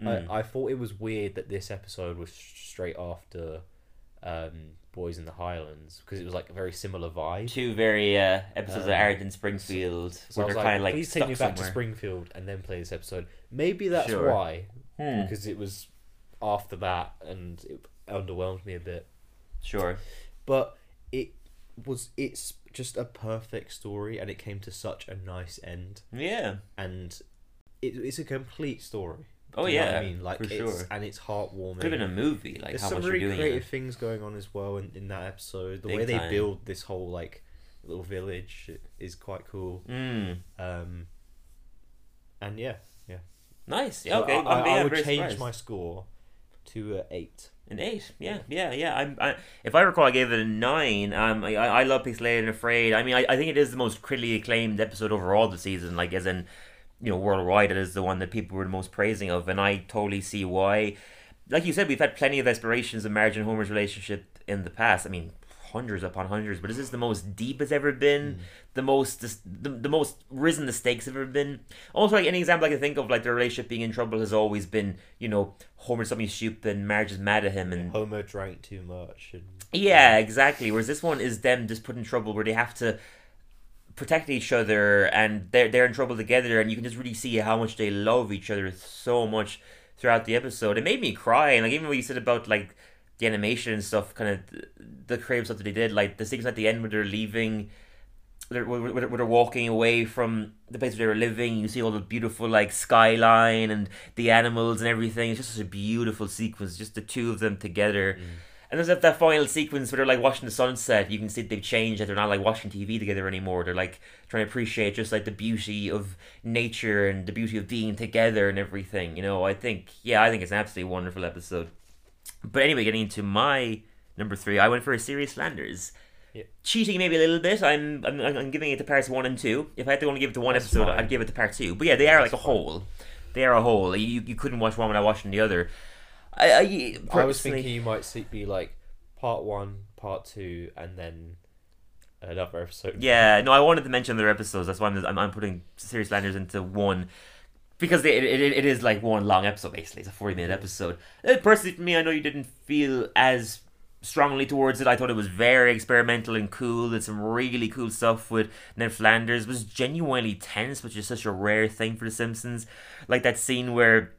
Speaker 1: Mm.
Speaker 2: I, I thought it was weird that this episode was straight after um, Boyz N the Highlands because it was like a very similar vibe.
Speaker 1: Two very uh, episodes of
Speaker 2: Um,
Speaker 1: Art in Springfield
Speaker 2: So
Speaker 1: where
Speaker 2: I was
Speaker 1: they're
Speaker 2: like,
Speaker 1: kind of like
Speaker 2: please
Speaker 1: stuck
Speaker 2: take me back
Speaker 1: somewhere.
Speaker 2: to Springfield and then play this episode. Maybe that's
Speaker 1: Sure.
Speaker 2: why
Speaker 1: Hmm.
Speaker 2: because it was after that, and it underwhelmed me a bit.
Speaker 1: Sure.
Speaker 2: But it was it's just a perfect story, and it came to such a nice end,
Speaker 1: Yeah.
Speaker 2: and it, it's a complete story.
Speaker 1: Oh
Speaker 2: you know
Speaker 1: yeah.
Speaker 2: I mean, like
Speaker 1: for
Speaker 2: it's,
Speaker 1: sure.
Speaker 2: and it's heartwarming.
Speaker 1: Could have been a movie, like
Speaker 2: There's
Speaker 1: how
Speaker 2: some
Speaker 1: much
Speaker 2: really
Speaker 1: you're doing
Speaker 2: creative
Speaker 1: it.
Speaker 2: things going on as well in, in that episode. The
Speaker 1: Big
Speaker 2: way they
Speaker 1: time.
Speaker 2: build this whole like little village is quite cool.
Speaker 1: Mm.
Speaker 2: Um, and yeah, yeah,
Speaker 1: Nice. Yeah.
Speaker 2: So
Speaker 1: Okay.
Speaker 2: I,
Speaker 1: I'm,
Speaker 2: I, I would change
Speaker 1: surprised.
Speaker 2: my score to uh, eight.
Speaker 1: An eight, yeah, yeah, yeah. I'm, I, if I recall, I gave it a nine. Um, I, I love Pixelated and Afraid. I mean, I, I think it is the most critically acclaimed episode overall this season. Like, as in, you know, worldwide, it is the one that people were the most praising of, and I totally see why. Like you said, we've had plenty of aspirations of Marge and Homer's relationship in the past. I mean, hundreds upon hundreds, but is this is the most deep it's ever been. Mm. The most, the, the most risen the stakes have ever been. Also, like any example I can think of, like their relationship being in trouble has always been, you know, Homer's something stupid, and Marge is mad at him, and
Speaker 2: Homer drank too much, and
Speaker 1: yeah, exactly. Whereas this one is them just put in trouble where they have to protect each other and they're they're in trouble together and you can just really see how much they love each other so much throughout the episode. It made me cry and like even what you said about like the animation and stuff, kind of the, creative stuff that they did, like the things at the end where they're leaving they're, where, they're walking away from the place where they were living, you see all the beautiful like skyline and the animals and everything. It's just such a beautiful sequence, just the two of them together. Mm. And there's that, that final sequence where they're like watching the sunset. You can see they've changed that they're not like watching TV together anymore. They're like trying to appreciate just like the beauty of nature and the beauty of being together and everything. You know, I think yeah, I think it's an absolutely wonderful episode. But anyway, getting into my number three, I went for a serious Flanders.
Speaker 2: Yeah.
Speaker 1: Cheating maybe a little bit. I'm, I'm I'm giving it to parts one and two. If I had to only give it to one
Speaker 2: That's
Speaker 1: episode,
Speaker 2: fine.
Speaker 1: I'd give it to part two. But yeah, they are like a whole. They are a whole. You you couldn't watch one without watching the other. I I,
Speaker 2: I was
Speaker 1: personally-
Speaker 2: thinking you might see, be like part one, part two, and then another episode.
Speaker 1: Yeah, no, I wanted to mention their episodes. That's why I'm, I'm, I'm putting Serious Flanders into one. Because they, it, it, it is like one long episode, basically. It's a 40 minute episode. Uh, personally, for me, I know you didn't feel as strongly towards it. I thought it was very experimental and cool. Did some really cool stuff with Ned Flanders. It was genuinely tense, which is such a rare thing for The Simpsons. Like that scene where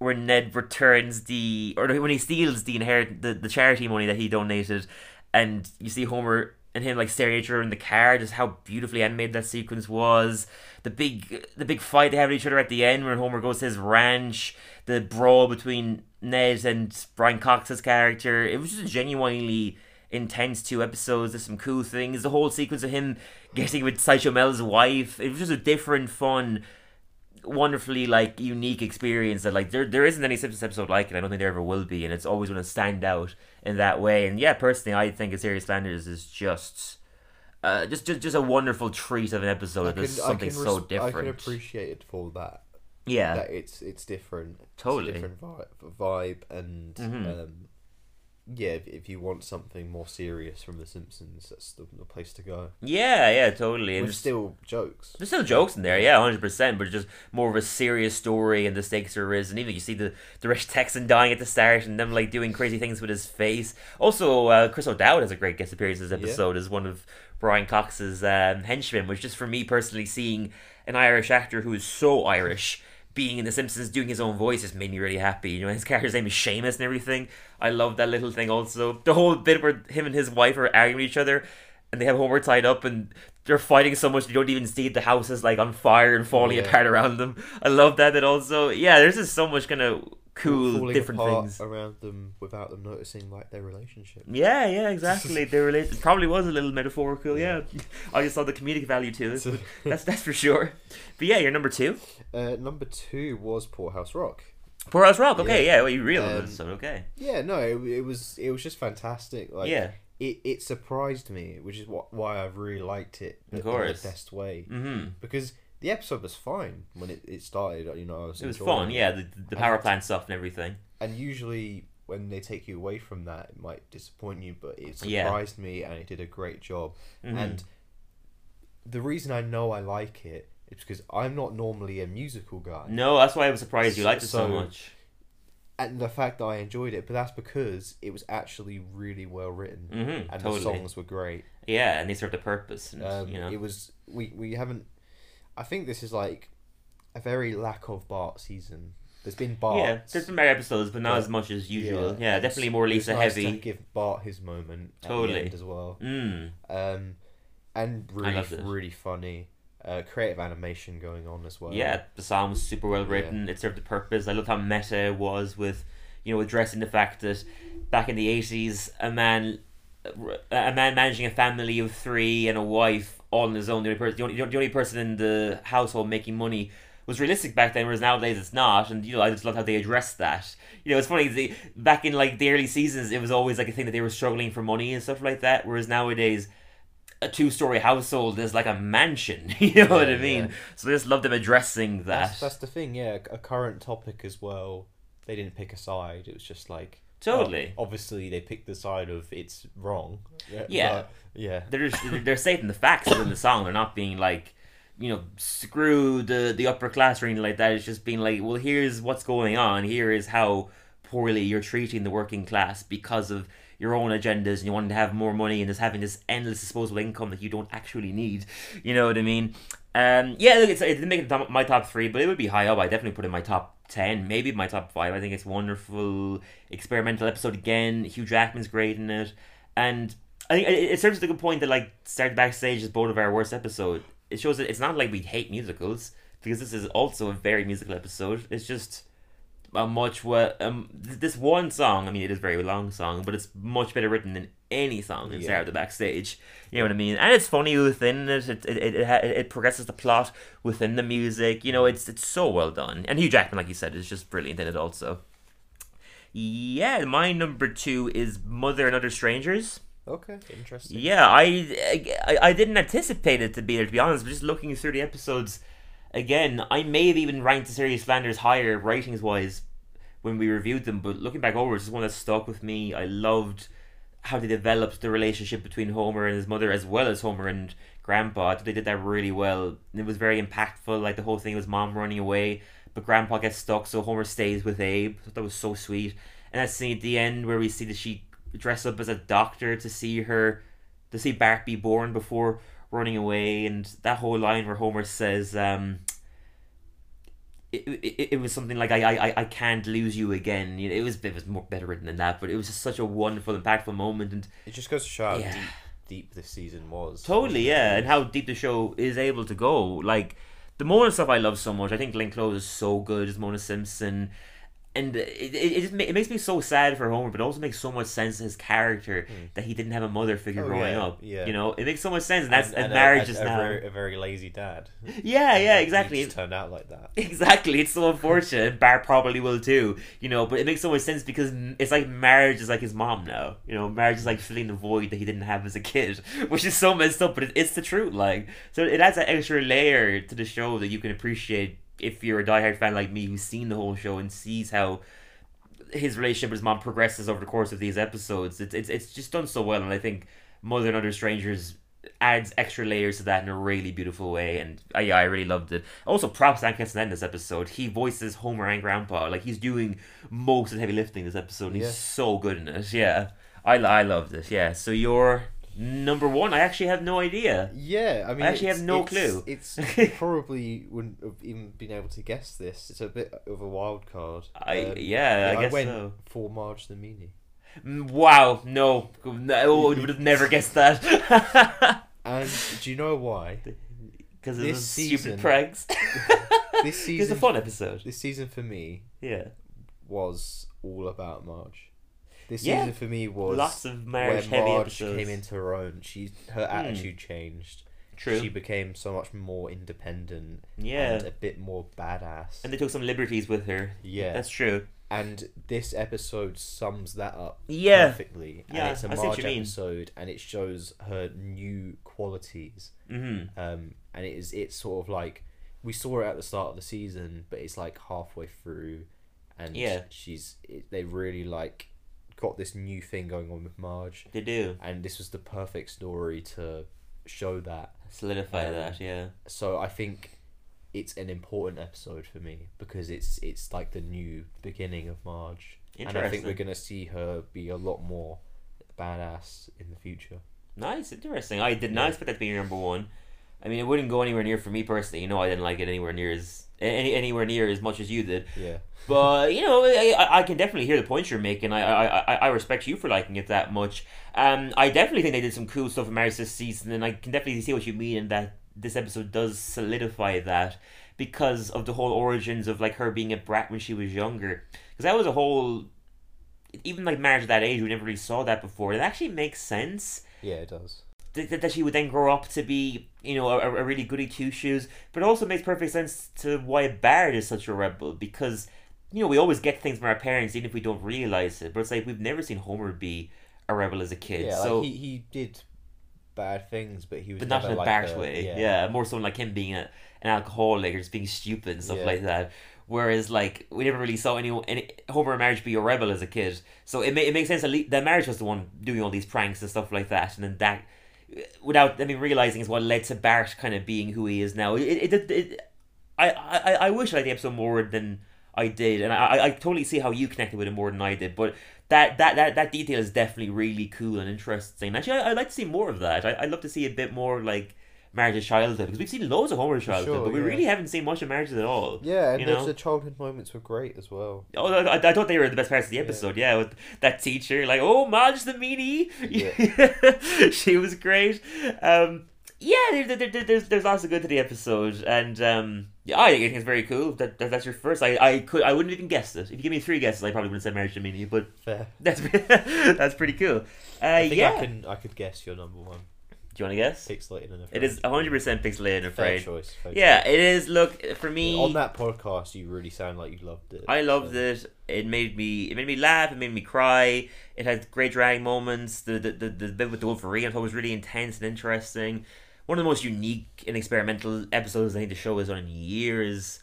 Speaker 1: where Ned returns the or when he steals the inherit the, the charity money that he donated, and you see Homer and him like staring at each other in the car. Just how beautifully animated that sequence was. The big the big fight they have with each other at the end when Homer goes to his ranch. The brawl between Ned and Brian Cox's character. It was just genuinely intense two episodes. There's some cool things. The whole sequence of him getting with Sideshow Mel's wife. It was just a different, fun, wonderfully like unique experience that like there there isn't any Simpsons episode like it. I don't think there ever will be, and it's always going to stand out in that way. And yeah, personally, I think a Serious Flanders is just. Uh, just, just, just a wonderful treat of an episode.
Speaker 2: I
Speaker 1: There's
Speaker 2: can,
Speaker 1: something
Speaker 2: can
Speaker 1: so different.
Speaker 2: I can appreciate it for that.
Speaker 1: yeah,
Speaker 2: That it's it's different. It's
Speaker 1: Totally.
Speaker 2: different vibe, vibe and
Speaker 1: Mhm.
Speaker 2: um, yeah. If, if you want something more serious from The Simpsons, that's the, the place to go.
Speaker 1: yeah, yeah, totally. And just-
Speaker 2: still jokes.
Speaker 1: There's still jokes in there, yeah, hundred percent, but just more of a serious story, and the stakes are risen. Even you see the the rich Texan dying at the start, and them like doing crazy things with his face. Also, uh, Chris O'Dowd has a great guest appearance in this
Speaker 2: Yeah.
Speaker 1: episode as one of Brian Cox's um, henchmen, which just for me personally, seeing an Irish actor who is so Irish being in The Simpsons doing his own voice just made me really happy. You know, his character's name is Seamus and everything. I love that little thing also. The whole bit where him and his wife are arguing with each other and they have Homer tied up and they're fighting so much you don't even see the house is like on fire and falling
Speaker 2: Yeah.
Speaker 1: apart around them. I love that and also yeah, there's just so much kind of cool different things.
Speaker 2: around them without them noticing like their relationship.
Speaker 1: Yeah, yeah, exactly. Their relationship probably was a little metaphorical. Yeah, I just saw the comedic value to it. That's that's for sure. But yeah, you're number two.
Speaker 2: Uh, number two was Poorhouse Rock.
Speaker 1: Poorhouse Rock. Okay,
Speaker 2: Yeah.
Speaker 1: yeah, well, you real
Speaker 2: Um,
Speaker 1: so okay.
Speaker 2: Yeah, no, it, it was it was just fantastic. Like,
Speaker 1: yeah.
Speaker 2: it, it surprised me, which is what why I really liked it
Speaker 1: Of
Speaker 2: in
Speaker 1: course.
Speaker 2: the best way.
Speaker 1: Mm-hmm.
Speaker 2: Because the episode was fine when it, it started. You know, I was
Speaker 1: It was fun.
Speaker 2: it.
Speaker 1: Yeah, the, the power
Speaker 2: And-
Speaker 1: plant stuff and everything.
Speaker 2: And usually when they take you away from that, it might disappoint you, but it
Speaker 1: Yeah.
Speaker 2: surprised me and it did a great job.
Speaker 1: Mhm.
Speaker 2: And the reason I know I like it is because I'm not normally a musical guy.
Speaker 1: no, that's why I was surprised you liked it so,
Speaker 2: So-
Speaker 1: much.
Speaker 2: and the fact that I enjoyed it, but that's because it was actually really well written,
Speaker 1: Mm-hmm.
Speaker 2: and
Speaker 1: Totally.
Speaker 2: the songs were great.
Speaker 1: Yeah, and they served a purpose. And,
Speaker 2: Um,
Speaker 1: you know.
Speaker 2: It was we we haven't. I think this is like a very lack of Bart season There's been Bart.
Speaker 1: Yeah, there's been better episodes, but not as much as usual.
Speaker 2: Yeah.
Speaker 1: Definitely more
Speaker 2: It was
Speaker 1: Lisa
Speaker 2: nice
Speaker 1: heavy.
Speaker 2: To give Bart his moment. At
Speaker 1: Totally.
Speaker 2: The end as well.
Speaker 1: Mm.
Speaker 2: Um, and really,
Speaker 1: loved it.
Speaker 2: really funny. Uh, creative animation going on as well.
Speaker 1: Yeah, the song was super well written. It served a purpose. I loved how meta it was with, you know, addressing the fact that back in the eighties, a man, a man managing a family of three and a wife all on his own, the only person, the only, the only person in the household making money. Was realistic back then, whereas nowadays it's not, and you know I just love how they addressed that. You know, it's funny. They, back in like the early seasons, it was always like a thing that they were struggling for money and stuff like that. Whereas nowadays, a two-story household is like a mansion. You know what I mean?
Speaker 2: yeah.
Speaker 1: So I just love them addressing that.
Speaker 2: That's, that's the thing, yeah. A current topic as well. They didn't pick a side. It was just like
Speaker 1: Totally.
Speaker 2: well, obviously, they picked the side of it's wrong.
Speaker 1: Yeah.
Speaker 2: but, yeah.
Speaker 1: They're just, they're stating the facts within the song. They're not being like, you know, screw the the upper class or anything like that. It's just being like, well, here's what's going on. Here is how poorly you're treating the working class because of your own agendas and you want to have more money and just having this endless disposable income that you don't actually need. You know what I mean? Um, yeah, look, it's, it didn't make it my top three, but it would be high up. I definitely put it in my top ten, maybe my top five. I think it's wonderful experimental episode again. Hugh Jackman's great in it, and I think it, it serves as a good point that like start backstage is both of our worst episode. It shows that it's not like we hate musicals because this is also a very musical episode. It's just a much what um this one song. I mean, it is a very long song, but it's much better written than any song in
Speaker 2: Yeah.
Speaker 1: The Backstage. You know what I mean? And it's funny within it. It it, it, it, it progresses the plot within the music. You know, it's it's so well done. And Hugh Jackman, like you said, is just brilliant in it also. Yeah, my number two is Mother and Other Strangers.
Speaker 2: Okay, interesting.
Speaker 1: Yeah, I, I I didn't anticipate it to be there. To be honest, but just looking through the episodes again, I may have even ranked the Serious Flanders higher ratings wise when we reviewed them. But looking back over, it's one that stuck with me. I loved how they developed the relationship between Homer and his mother, as well as Homer and Grandpa. I thought they did that really well. It was very impactful. Like the whole thing was mom running away, but Grandpa gets stuck, so Homer stays with Abe. That was so sweet. And that scene at the end where we see that she dress up as a doctor to see her, to see Bart be born before running away, and that whole line where Homer says, um, it, it, it was something like I, I I can't lose you again. You know, it was it was more better written than that, but it was just such a wonderful, impactful moment, and
Speaker 2: It just goes to show how
Speaker 1: Yeah.
Speaker 2: deep, deep this season was.
Speaker 1: Totally, yeah, and how deep the show is able to go. Like the Mona stuff, I love so much. I think Glenn Close is so good as Mona Simpson, and it it, it, just it makes me so sad for Homer, but it also makes so much sense in his character hmm. that he didn't have a mother figure
Speaker 2: Oh,
Speaker 1: growing
Speaker 2: yeah,
Speaker 1: up.
Speaker 2: yeah.
Speaker 1: You know, it makes so much sense, and that's and,
Speaker 2: and,
Speaker 1: marriage
Speaker 2: a,
Speaker 1: is
Speaker 2: a,
Speaker 1: now.
Speaker 2: very, a very lazy dad.
Speaker 1: yeah, yeah, exactly.
Speaker 2: just turned out like that.
Speaker 1: Exactly, it's so unfortunate. Bart probably will too, you know. But it makes so much sense because it's like Marge is like his mom now. You know, Marge is like filling the void that he didn't have as a kid, which is so messed up. But it, it's the truth, like. So it adds an extra layer to the show that you can appreciate if you're a diehard fan like me who's seen the whole show and sees how his relationship with his mom progresses over the course of these episodes. It's it's it's just done so well, and I think Mother and Other Strangers adds extra layers to that in a really beautiful way. And uh, yeah, I really loved it. Also, props to Ann Kesson in this episode. He voices Homer and Grandpa. Like he's doing most of the heavy lifting this episode. and He's so good in it. Yeah, I I loved it. Yeah. So you're number one. I actually have no idea.
Speaker 2: Yeah, I mean,
Speaker 1: I actually have no clue.
Speaker 2: It's probably wouldn't have even been able to guess this. It's a bit of a wild card.
Speaker 1: I
Speaker 2: Um,
Speaker 1: yeah, I guess
Speaker 2: went
Speaker 1: so.
Speaker 2: for Marge the Meanie,
Speaker 1: Mm, Wow, no, no, I would have never guessed that.
Speaker 2: and do you know why?
Speaker 1: Because of
Speaker 2: This season-
Speaker 1: stupid pranks.
Speaker 2: This
Speaker 1: It's a
Speaker 2: season,
Speaker 1: fun episode.
Speaker 2: this season for me
Speaker 1: Yeah.
Speaker 2: was all about Marge. This
Speaker 1: Yeah.
Speaker 2: season for me was
Speaker 1: Lots of marriage
Speaker 2: where
Speaker 1: heavy
Speaker 2: Marge
Speaker 1: episodes.
Speaker 2: came into her own. She her attitude changed.
Speaker 1: True.
Speaker 2: She became so much more independent
Speaker 1: yeah.
Speaker 2: and a bit more badass.
Speaker 1: And they took some liberties with her.
Speaker 2: yeah,
Speaker 1: That's true.
Speaker 2: and this episode sums that up
Speaker 1: Yeah.
Speaker 2: perfectly.
Speaker 1: Yeah,
Speaker 2: and it's a
Speaker 1: I see what
Speaker 2: Marge episode, and it shows her new qualities.
Speaker 1: Mm-hmm.
Speaker 2: Um, and it is it's sort of like we saw it at the start of the season, but it's like halfway through, and
Speaker 1: Yeah.
Speaker 2: she's it, they really like got this new thing going on with Marge,
Speaker 1: They do.
Speaker 2: and this was the perfect story to show that.
Speaker 1: Solidify
Speaker 2: Um,
Speaker 1: that, yeah.
Speaker 2: So I think it's an important episode for me because it's it's like the new beginning of Marge, and I think we're gonna see her be a lot more badass in the future.
Speaker 1: Nice, interesting. I did not
Speaker 2: Yeah.
Speaker 1: expect that to be your number one. I mean, it wouldn't go anywhere near for me personally. You know, I didn't like it anywhere near as any anywhere near as much as you did.
Speaker 2: Yeah.
Speaker 1: But you know, I, I can definitely hear the points you're making. I, I, I, I respect you for liking it that much. Um, I definitely think they did some cool stuff in Marge this season, and I can definitely see what you mean in that this episode does solidify that because of the whole origins of like her being a brat when she was younger. Because that was a whole, even like Marge at that age, we never really saw that before. It actually makes sense
Speaker 2: Yeah, it does.
Speaker 1: That, that she would then grow up to be, you know, a, a really goody two shoes. But it also makes perfect sense to why Bart is such a rebel because, you know, we always get things from our parents even if we don't realize it. But it's like we've never seen Homer be a rebel as a kid.
Speaker 2: Yeah,
Speaker 1: so,
Speaker 2: like he, he did bad things, but he was
Speaker 1: but not in a
Speaker 2: like
Speaker 1: Bart way.
Speaker 2: Yeah.
Speaker 1: Yeah. more so like him being a, an alcoholic or just being stupid and stuff
Speaker 2: Yeah.
Speaker 1: like that. Whereas like we never really saw anyone any Homer and Marge be a rebel as a kid, so it ma- it makes sense that, le- that Marge was the one doing all these pranks and stuff like that, and then that without I mean realizing is what led to Bart kind of being who he is now. It it, it, I, I I wish I liked the episode more than I did, and I, I totally see how you connected with it more than I did, but. That, that, that, that detail is definitely really cool and interesting. Actually, I, I'd like to see more of that. I, I'd love to see a bit more like Marge's childhood because we've seen loads of Homer's childhood,
Speaker 2: Sure,
Speaker 1: but we
Speaker 2: yeah.
Speaker 1: really haven't seen much of Marge's at all.
Speaker 2: Yeah, and
Speaker 1: You
Speaker 2: those
Speaker 1: know?
Speaker 2: the childhood moments were great as well.
Speaker 1: Oh, I, I thought they were the best parts of the episode. Yeah, with that teacher, like, oh, Marge the meanie. she was great. Um, yeah, there, there, there, there's there's lots of good to the episode, and um, yeah, I think it's very cool that, that that's your first. I, I could I wouldn't even guess it. If you give me three guesses, I probably wouldn't say Marge the meanie, but
Speaker 2: Fair.
Speaker 1: that's that's pretty cool. Uh,
Speaker 2: I think
Speaker 1: yeah,
Speaker 2: I can I could guess your number one.
Speaker 1: You want to guess?
Speaker 2: Pixelated and
Speaker 1: It is 100 percent pixelated. I'm
Speaker 2: fair choice. fair
Speaker 1: Yeah,
Speaker 2: choice.
Speaker 1: it is. Look for me.
Speaker 2: On that podcast, you really sound like you loved it.
Speaker 1: I loved
Speaker 2: so-
Speaker 1: it. It made me it made me laugh. It made me cry. It had great drag moments. The the, the, the bit with the Wolverine I thought was really intense and interesting. One of the most unique and experimental episodes I think the show has done in years.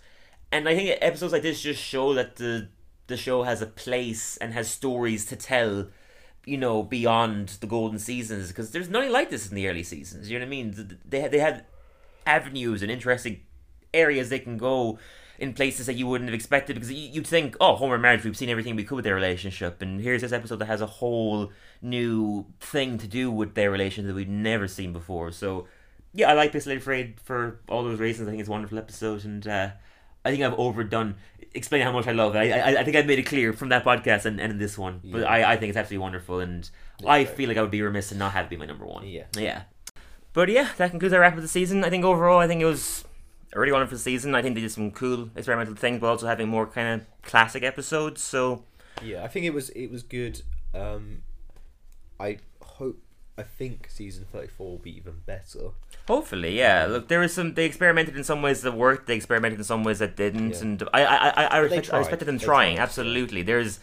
Speaker 1: And I think episodes like this just show that the the show has a place and has stories to tell. You know, beyond the golden seasons, because there's nothing like this in the early seasons. You know what I mean? They they had avenues and interesting areas they can go in places that you wouldn't have expected because you- you'd think, oh, Homer and Marge, we've seen everything we could with their relationship, and here's this episode that has a whole new thing to do with their relationship that we've never seen before. So, yeah, I like Pixelated Afraid for all those reasons. I think it's a wonderful episode, and uh, I think I've overdone explaining how much I love it. I, I, I think I've made it clear from that podcast and, and in this one, but I, I think it's absolutely wonderful, and I feel like I would be remiss in not have it be my number one.
Speaker 2: Yeah.
Speaker 1: Yeah. But yeah, that concludes our wrap of the season. I think overall, I think it was a really wonderful season. I think they did some cool experimental things, but also having more kind of classic episodes. So
Speaker 2: Yeah, I think it was it was good. Um, I hope I think season thirty four will be even better.
Speaker 1: hopefully, yeah. Um, Look, there was some. They experimented in some ways that worked. They experimented in some ways that didn't,
Speaker 2: Yeah.
Speaker 1: and I, I, I, I, respect, I respected them
Speaker 2: They
Speaker 1: trying.
Speaker 2: tried,
Speaker 1: Absolutely. There's.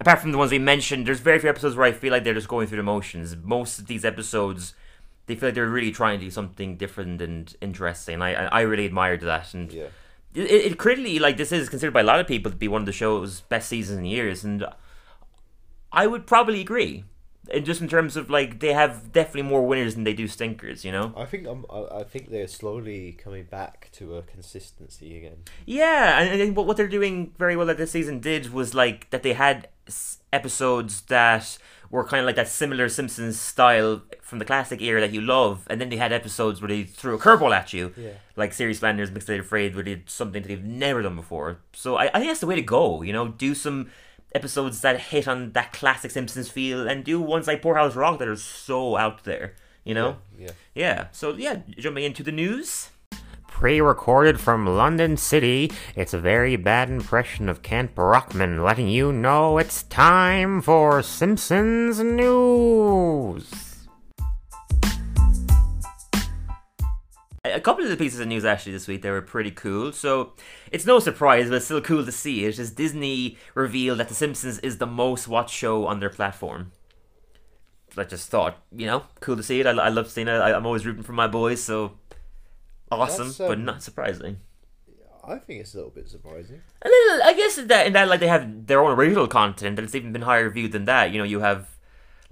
Speaker 1: Apart from the ones we mentioned, there's very few episodes where I feel like they're just going through the motions. Most of these episodes, they feel like they're really trying to do something different and interesting. I, I I really admired that, and
Speaker 2: Yeah,
Speaker 1: it, it critically like this is considered by a lot of people to be one of the show's best seasons in years and i would probably agree and just in terms of like they have definitely more winners than they do stinkers you know
Speaker 2: I think I'm, I I think they're slowly coming back to a consistency again.
Speaker 1: yeah and, and I think what, what they're doing very well that this season did was like that they had s- episodes that were kind of like that similar simpsons style from the classic era that you love and then they had episodes where they threw a curveball at you
Speaker 2: Yeah,
Speaker 1: like Serious Flanders Mixed Afraid, where they did something that they've never done before. So I, I think that's the way to go. You know, do some episodes that hit on that classic Simpsons feel, and do ones like Poorhouse Rock that are so out there. You know,
Speaker 2: yeah.
Speaker 1: yeah. So yeah, jumping into the news. Pre-recorded from London City, it's a very bad impression of Kent Brockman letting you know it's time for Simpsons news. A couple of the pieces of news actually this week they were pretty cool. So it's no surprise, but it's still cool to see it. As Disney revealed that The Simpsons is the most watched show on their platform. I just thought, you know, cool to see it. I, I love seeing it. I, I'm always rooting for my boys, so awesome,
Speaker 2: That's,
Speaker 1: but
Speaker 2: um,
Speaker 1: not surprising.
Speaker 2: I think it's a little bit surprising.
Speaker 1: A little, I guess in that in that like they have their own original content, and it's even been higher viewed than that. You know, you have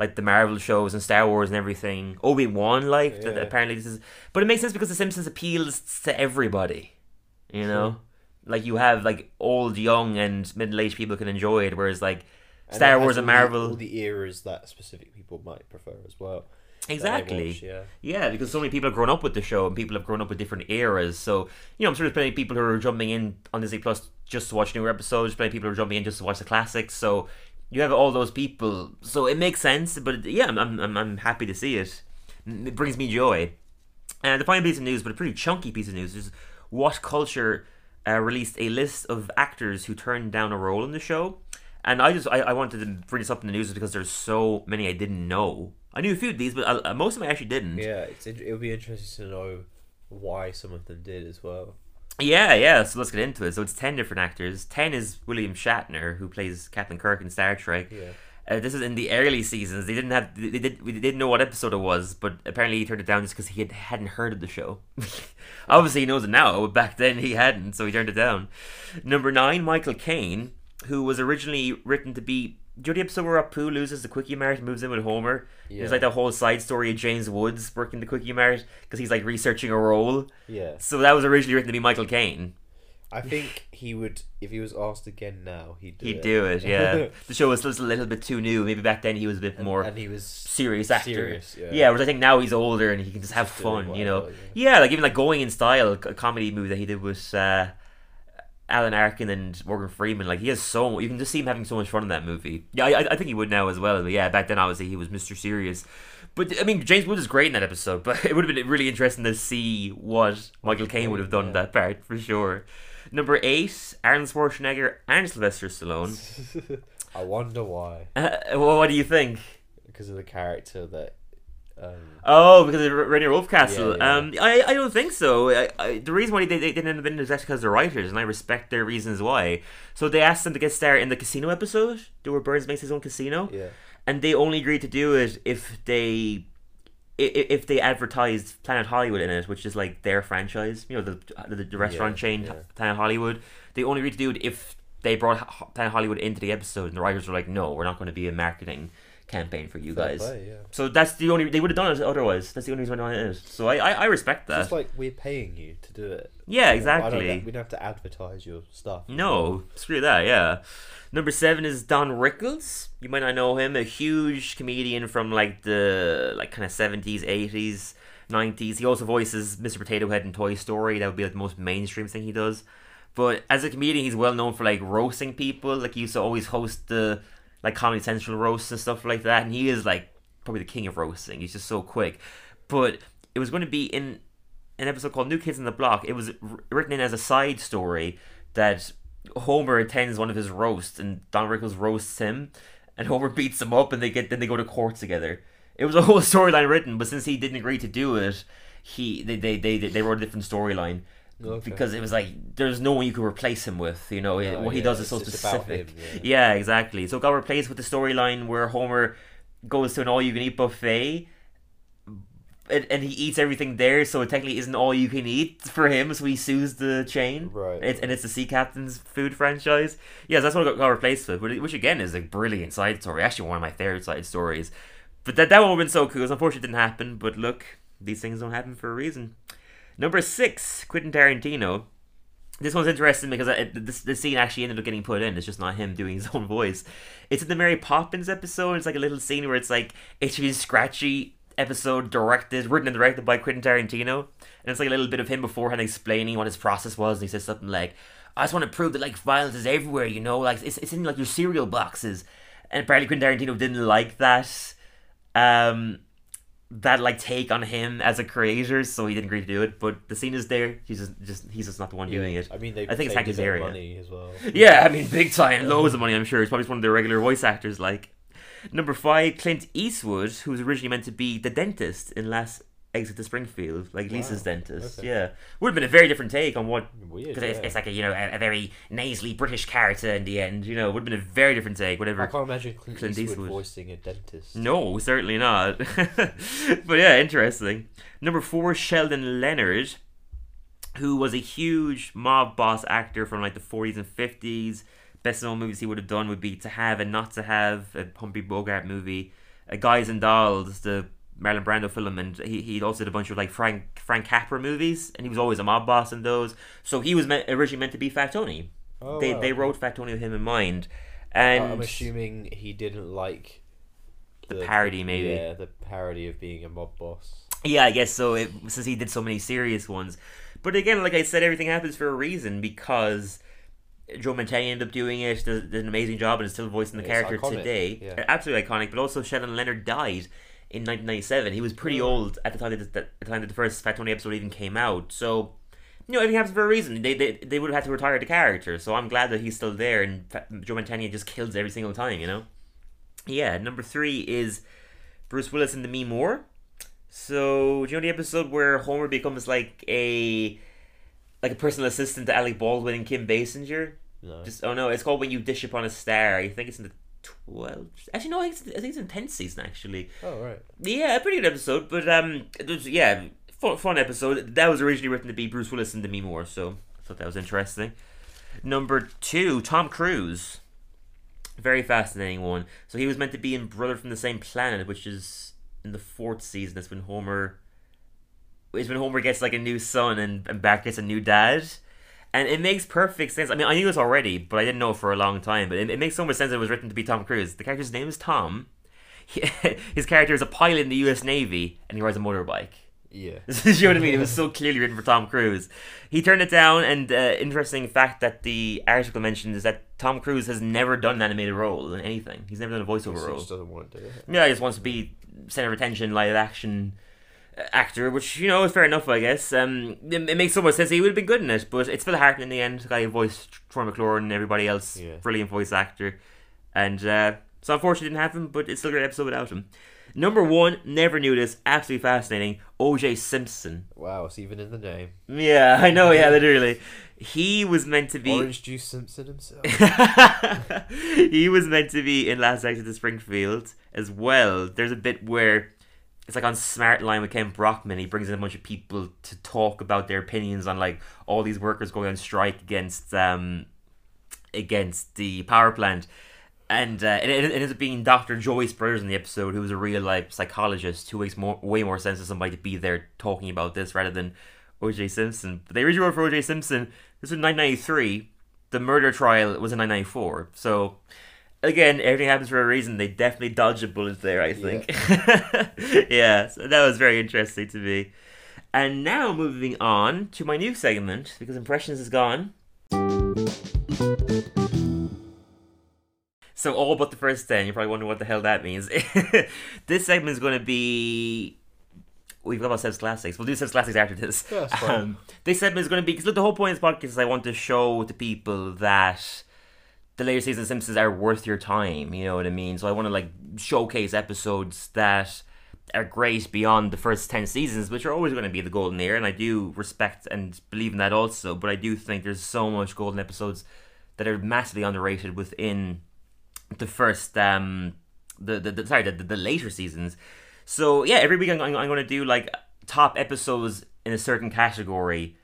Speaker 1: like the Marvel shows and Star Wars and everything. Obi Wan, like that apparently this is, but it makes sense because The Simpsons appeals to everybody. You know, like you have like old, young, and middle aged people can enjoy it, whereas like
Speaker 2: And
Speaker 1: Star Wars and Marvel.
Speaker 2: all the eras that specific people might prefer as well.
Speaker 1: Exactly.
Speaker 2: watch, yeah.
Speaker 1: Yeah, because so many people have grown up with the show and people have grown up with different eras. So, you know, I'm sure there's plenty of people who are jumping in on Disney Plus just to watch newer episodes, plenty of people who are jumping in just to watch the classics. So, you have all those people. So, it makes sense. But yeah, I'm, I'm, I'm- happy to see it. It brings me joy. And the final piece of news, but a pretty chunky piece of news, is WhatCulture uh, released a list of actors who turned down a role in the show. And I just I, I wanted to bring this up in the news because there's so many I didn't know. I knew a few of these, but uh, most of them I actually didn't.
Speaker 2: Yeah, it would be interesting to know why some of them did as well.
Speaker 1: Yeah, yeah. So let's get into it. So it's ten different actors. Ten is William Shatner, who plays Captain Kirk in Star Trek.
Speaker 2: Yeah.
Speaker 1: Uh, this is in the early seasons. They didn't have. They did. We didn't know what episode it was, but apparently he turned it down just because he had, hadn't heard of the show. Obviously, he knows it now, but back then he hadn't, so he turned it down. Number nine, Michael Caine, who was originally written to be. Do you know the episode where Apu loses the Quickie Mart and moves in with Homer?
Speaker 2: Yeah.
Speaker 1: There's like that whole side story of James Woods working the Quickie Mart because he's like researching a role.
Speaker 2: Yeah.
Speaker 1: So that was originally written to be Michael Caine.
Speaker 2: I think he would if he was asked again now, he'd do it.
Speaker 1: He'd
Speaker 2: it.
Speaker 1: do it, yeah. the show was just a little bit too new. Maybe back then he was a bit
Speaker 2: and,
Speaker 1: more
Speaker 2: and he was
Speaker 1: serious actor.
Speaker 2: serious, yeah.
Speaker 1: yeah, whereas I think now he's older and he can just have
Speaker 2: Just
Speaker 1: fun, you know.
Speaker 2: whatever,
Speaker 1: Yeah. like even like Going in Style, a comedy movie that he did was. uh, Alan Arkin and Morgan Freeman. Like he has so you can just see him having so much fun in that movie. Yeah, I, I think he would now as well. But yeah, back then obviously he was Mr. Serious. But I mean, James Wood is great in that episode. But it would have been really interesting to see what Michael Caine would have done
Speaker 2: Yeah.
Speaker 1: that part for sure. Number eight, Arnold Schwarzenegger and Sylvester Stallone.
Speaker 2: I wonder why.
Speaker 1: Uh, well, what do you think?
Speaker 2: Because of the character that um
Speaker 1: Oh, because of Rainier Wolfcastle.
Speaker 2: Yeah, yeah.
Speaker 1: Um, I, I don't think so. I, I, the reason why they, they didn't end up in it is actually because they're writers, and I respect their reasons why. So they asked them to get started in the casino episode, where Burns makes his own casino,
Speaker 2: yeah.
Speaker 1: and they only agreed to do it if they. If they advertised Planet Hollywood in it, which is like their franchise, you know, the the, the restaurant
Speaker 2: Yeah,
Speaker 1: chain
Speaker 2: yeah.
Speaker 1: Planet Hollywood, they only agreed to do it if they brought Planet Hollywood into the episode, and the writers were like, "No, we're not going to be a marketing campaign for you
Speaker 2: Fair
Speaker 1: guys."
Speaker 2: play, yeah.
Speaker 1: So that's the only they would have done it otherwise. That's the only reason why it is. So I I, I respect that.
Speaker 2: Just like we're paying you to do it.
Speaker 1: yeah,
Speaker 2: I don't,
Speaker 1: exactly.
Speaker 2: we don't have to advertise your stuff.
Speaker 1: No, screw that. Yeah. Number seven is Don Rickles. You might not know him. A huge comedian from like the like kind of seventies, eighties, nineties. He also voices Mr. Potato Head in Toy Story. That would be like the most mainstream thing he does. But as a comedian, he's well known for like roasting people. Like he used to always host the like Comedy Central roasts and stuff like that. And he is like probably the king of roasting. He's just so quick. But it was going to be in an episode called New Kids in the Block. It was wr- written in as a side story that Homer attends one of his roasts and Don Rickles roasts him, and Homer beats him up, and they get then they go to court together. It was a whole storyline written, but since he didn't agree to do it, he they they they, they wrote a different storyline.
Speaker 2: Okay.
Speaker 1: Because it was like there's no one you could replace him with, you know.
Speaker 2: No,
Speaker 1: what he
Speaker 2: yeah,
Speaker 1: does is so
Speaker 2: it's just about
Speaker 1: specific.
Speaker 2: him, yeah.
Speaker 1: Yeah, exactly. So it got replaced with the storyline where Homer goes to an all you can eat buffet and, and he eats everything there, so it technically isn't all you can eat for him, so he sues the chain.
Speaker 2: Right.
Speaker 1: It's, and it's the Sea Captain's food franchise. Yes, that's what it got, got replaced with, which- again is a brilliant side story. Actually, one of my favorite side stories. But that, that one would have been so cool. Unfortunately, it didn't happen, but look, these things don't happen for a reason. Number six, Quentin Tarantino. This one's interesting because it, this, the scene actually ended up getting put in. It's just not him doing his own voice. It's in the Mary Poppins episode. It's like a little scene where it's like it's a scratchy episode directed, written and directed by Quentin Tarantino, and it's like a little bit of him beforehand explaining what his process was, and he says something like, "I just want to prove that like violence is everywhere, you know, like it's it's in like your cereal boxes," and apparently Quentin Tarantino didn't like that. Um, that like take on him as a creator, so he didn't agree to do it. But the scene is there. He's just, just he's just not the one doing it.
Speaker 2: I mean, they
Speaker 1: I think it's
Speaker 2: saved
Speaker 1: hacked his
Speaker 2: his
Speaker 1: area.
Speaker 2: money as well.
Speaker 1: Yeah, I mean, big time, loads of um, money. I'm sure. He's probably one of the regular voice actors. Like number five, Clint Eastwood, who was originally meant to be the dentist in Last Exit to Springfield, like Lisa's
Speaker 2: Wow,
Speaker 1: dentist.
Speaker 2: okay.
Speaker 1: Yeah, would have been a very different take on what because it's,
Speaker 2: yeah.
Speaker 1: it's like a you know a, a very nasally British character in the end. You know, would have been a very different take. Whatever.
Speaker 2: I can't imagine Clint,
Speaker 1: Clint
Speaker 2: Eastwood,
Speaker 1: Eastwood.
Speaker 2: voicing a dentist.
Speaker 1: No, certainly not. but yeah, interesting. Number four, Sheldon Leonard, who was a huge mob boss actor from like the 40s and 50s. Best known movies he would have done would be To Have and Not to Have, a Humphrey Bogart movie, uh, Guys and Dolls, the Marlon Brando film, and he he also did a bunch of like Frank Frank Capra movies, and he was always a mob boss in those. So he was meant, originally meant to be Fat Tony.
Speaker 2: Oh,
Speaker 1: they
Speaker 2: wow,
Speaker 1: they wrote Fat Tony with him in mind, and
Speaker 2: I'm assuming he didn't like the,
Speaker 1: parody, maybe.
Speaker 2: Yeah, the parody of being a mob boss.
Speaker 1: Yeah, I guess so. It, since he did so many serious ones, but again, like I said, everything happens for a reason because Joe Mantegna ended up doing it. Did, did an amazing job and is still voicing the
Speaker 2: It's
Speaker 1: character
Speaker 2: iconic,
Speaker 1: today.
Speaker 2: yeah.
Speaker 1: Absolutely iconic. But also, Sheldon Leonard died in 1997. He was pretty
Speaker 2: Mm.
Speaker 1: old at the time that the, the time that the first Fat Tony episode even came out. So. You know, everything happens for a reason. They, they, they would have had to retire the character, so I'm glad that he's still there, and Joe Mantegna just kills every single time, you know? Yeah, number three is Bruce Willis and Demi Moore. So, do you know the episode where Homer becomes like a like a personal assistant to Alec Baldwin and Kim Basinger?
Speaker 2: No.
Speaker 1: Just oh no, it's called When You Dish Upon a Star. I think it's in the twelve. Actually, no, I think it's, I think it's in tenth season. Actually,
Speaker 2: oh right.
Speaker 1: yeah, a pretty good episode. But um, it was yeah, fun, fun episode. That was originally written to be Bruce Willis and Demi Moore, so I thought that was interesting. Number two, Tom Cruise. Very fascinating one. So he was meant to be in Brother from the Same Planet, which is in the fourth season. That's when Homer. Is when Homer gets like a new son and, and Bart gets a new dad. And it makes perfect sense. I mean, I knew this already, but I didn't know for a long time. But it, it makes so much sense that it was written to be Tom Cruise. The character's name is Tom. He, his character is a pilot in the U.S. Navy, and he rides a motorbike.
Speaker 2: Yeah.
Speaker 1: you know what I mean? It was so clearly written for Tom Cruise. He turned it down, and uh, interesting fact that the article mentioned is that Tom Cruise has never done an animated role in anything. He's never done a voiceover
Speaker 2: He
Speaker 1: role.
Speaker 2: just doesn't want to do it.
Speaker 1: Yeah, he just wants to be center of attention, live action actor, which you know is fair enough, I guess. Um, it, it makes so much sense. He would have been good in it, but it's Phil Hartman in the end. The guy who voiced Troy McClure and everybody else,
Speaker 2: Yeah.
Speaker 1: brilliant voice actor, and uh, so unfortunately didn't happen, but it's still a great episode without him. Number one, never knew this, absolutely fascinating. O.J. Simpson.
Speaker 2: Wow, it's even in the name.
Speaker 1: Yeah, I know. Yeah, literally, he was meant to be.
Speaker 2: Orange Juice Simpson himself.
Speaker 1: he was meant to be in Last Exit to Springfield as well. There's a bit where it's like on Smart Line with Kent Brockman. He brings in a bunch of people to talk about their opinions on like all these workers going on strike against um against the power plant. And uh, it, it ends up being Dr. Joyce Brothers in the episode, who was a real life psychologist who makes more, way more sense to somebody to be there talking about this rather than O.J. Simpson. But they originally wrote for O.J. Simpson. This was 1993. The murder trial was in 1994. So, again, everything happens for a reason. They definitely dodged a bullet there, I think. Yeah, so that was very interesting to me. And now moving on to my new segment, because Impressions is gone. So all but the first ten. You're probably wondering what the hell that means. this segment is going to be. We've got about Seb's classics. We'll do Seb's classics after this.
Speaker 2: Yeah.
Speaker 1: Um, this segment is going to be because look, the whole point of this podcast is I want to show to people that the later seasons of Simpsons are worth your time. You know what I mean? So I want to like showcase episodes that are great beyond the first ten seasons, which are always going to be the golden era, and I do respect and believe in that also. But I do think there's so much golden episodes that are massively underrated within the first um the the, the sorry the, the, later seasons. So yeah, every week I'm, I'm, going to do like top episodes in a certain category,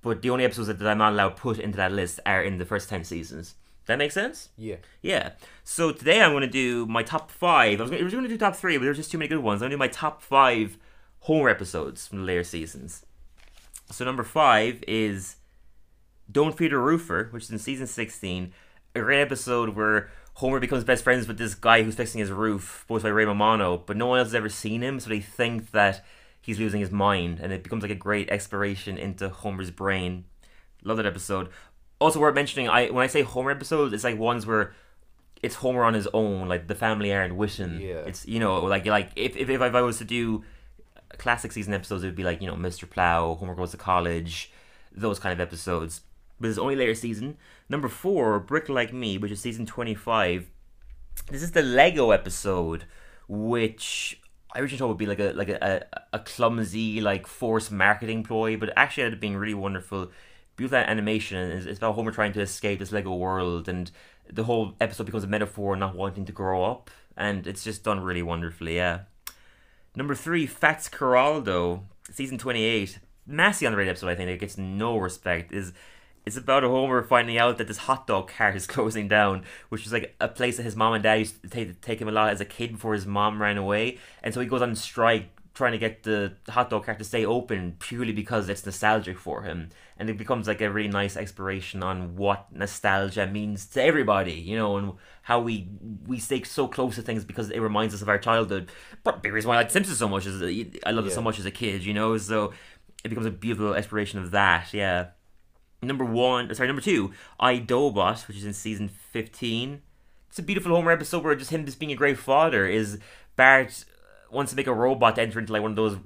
Speaker 1: but the only episodes that, that I'm not allowed put into that list are in the first ten seasons. That makes sense?
Speaker 2: yeah.
Speaker 1: Yeah. So today I'm going to do my top five. I was going to do top three, but there's just too many good ones. I'm going to do my top five Homer episodes from the later seasons. So number five is Don't Feed a Roofer, which is in season 16. A great episode where Homer becomes best friends with this guy who's fixing his roof, voiced by Ray Romano, but no one else has ever seen him, so they think that he's losing his mind, and it becomes like a great exploration into Homer's brain. Love that episode. Also worth mentioning, I when I say Homer episodes, it's like ones where it's Homer on his own, like the family aren't with him.
Speaker 2: Yeah.
Speaker 1: It's you know, like like if if, if I was to do classic season episodes, it would be like you know Mr. Plow, Homer goes to college, those kind of episodes. But it's only later season. Number four, Brick Like Me, which is season twenty five. This is the Lego episode, which I originally thought would be like a like a, a, a clumsy like forced marketing ploy, but actually ended up being really wonderful. Beautiful animation. It's, it's about Homer trying to escape this Lego world, and the whole episode becomes a metaphor not wanting to grow up, and it's just done really wonderfully. Yeah. Number three, Fatzcarraldo, season twenty eight. Massively underrated episode, I think. It gets no respect. Is it's about a Homer finding out that this hot dog cart is closing down, which is like a place that his mom and dad used to take, take him a lot as a kid before his mom ran away, and so he goes on strike trying to get the hot dog cart to stay open purely because it's nostalgic for him, and it becomes like a really nice exploration on what nostalgia means to everybody, you know, and how we we stay so close to things because it reminds us of our childhood. But the reason why I like Simpsons so much is that I loved it so much as a kid, you know, so it becomes a beautiful exploration of that. Yeah. Number one, sorry, number two, I D'oh Bot, which is in season fifteen. It's a beautiful Homer episode where just him just being a great father is Bart wants to make a robot to enter into like one of those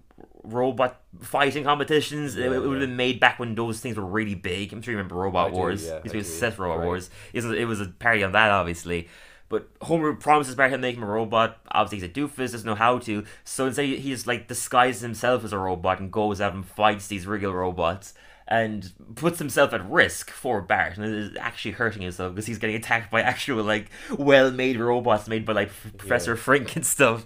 Speaker 1: robot fighting competitions. it,
Speaker 2: Yeah,
Speaker 1: it would have
Speaker 2: yeah.
Speaker 1: been made back when those things were really big. I'm sure you remember Robot
Speaker 2: I do,
Speaker 1: Wars.
Speaker 2: yeah,
Speaker 1: He's
Speaker 2: I
Speaker 1: been
Speaker 2: do.
Speaker 1: obsessed with Robot
Speaker 2: Right.
Speaker 1: Wars. It was, it was a parody on that, obviously. But Homer promises Bart he'll make him a robot. Obviously, he's a doofus, doesn't know how to. So instead, he he just like disguises himself as a robot and goes out and fights these real robots and puts himself at risk for Bart and is actually hurting himself because he's getting attacked by actual like well-made robots made by like Professor Frink and stuff.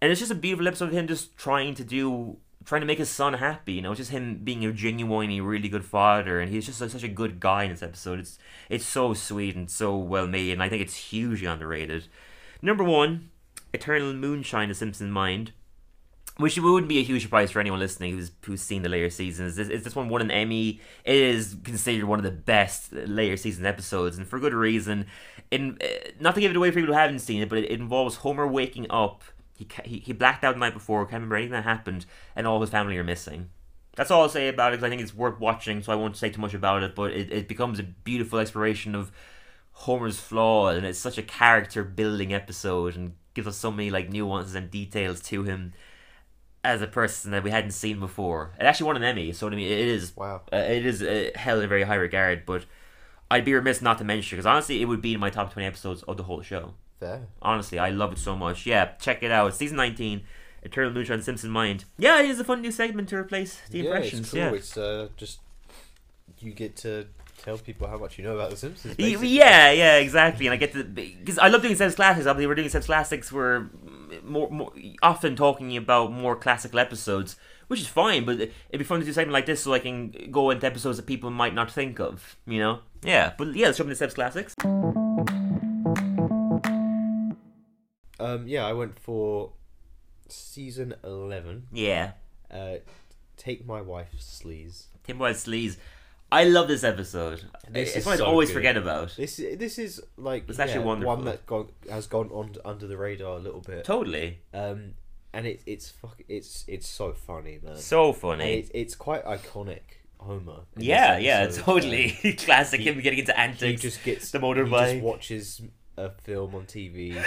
Speaker 1: And it's just a beautiful episode of him just trying to do trying to make his son happy. You know, it's just him being a genuinely really good father, and he's just such such a good guy in this episode. It's it's so sweet and so well made, and I think it's hugely underrated. Number one, Eternal Moonshine: The Simpson Mind, which wouldn't be a huge surprise for anyone listening who's who's seen the later seasons. This, this one won an Emmy. It is considered one of the best later season episodes, and for good reason. In uh, not to give it away for people who haven't seen it, but it, it involves Homer waking up. He, he he blacked out the night before, can't remember anything that happened, and all his family are missing. That's all I'll say about it because I think it's worth watching, so I won't say too much about it. But it, it becomes a beautiful exploration of Homer's flaws, and it's such a character building episode, and gives us so many like nuances and details to him as a person that we hadn't seen before. It actually won an Emmy, so I mean, it is
Speaker 2: Wow.
Speaker 1: uh, it is uh, held in very high regard. But I'd be remiss not to mention it because honestly, it would be in my top twenty episodes of the whole show.
Speaker 2: Fair.
Speaker 1: Honestly, I love it so much. Yeah, check it out. Season nineteen, Eternal Moonshine Simpson Mind. Yeah, it is a fun new segment to replace the
Speaker 2: yeah,
Speaker 1: impressions.
Speaker 2: it's cool.
Speaker 1: Yeah.
Speaker 2: It's uh, just you get to tell people how much you know about The Simpsons. Basically.
Speaker 1: Yeah, yeah, exactly. And I get to because I love doing Seb's Classics. Obviously, we're doing Seb's Classics. We're more, more often talking about more classical episodes, which is fine. But it'd be fun to do something like this so I can go into episodes that people might not think of. You know? Yeah. But yeah, let's jump into Seb's Classics.
Speaker 2: Um, yeah, I went for season eleven.
Speaker 1: Yeah.
Speaker 2: Uh, take my wife's sleaze.
Speaker 1: Tim Wild Sleaze. I love this episode.
Speaker 2: This
Speaker 1: it's
Speaker 2: is
Speaker 1: one I always
Speaker 2: good.
Speaker 1: forget about.
Speaker 2: This this is like
Speaker 1: It's actually
Speaker 2: yeah,
Speaker 1: wonderful.
Speaker 2: one that gone, has gone on under the radar a little bit.
Speaker 1: Totally.
Speaker 2: Um, and it, it's fuck it's it's so funny, man.
Speaker 1: So funny.
Speaker 2: it's it's quite iconic, Homer.
Speaker 1: Yeah, yeah, totally. Classic
Speaker 2: he-
Speaker 1: him getting into
Speaker 2: he just gets
Speaker 1: the
Speaker 2: He
Speaker 1: motorbike.
Speaker 2: just watches a film on TV. Gets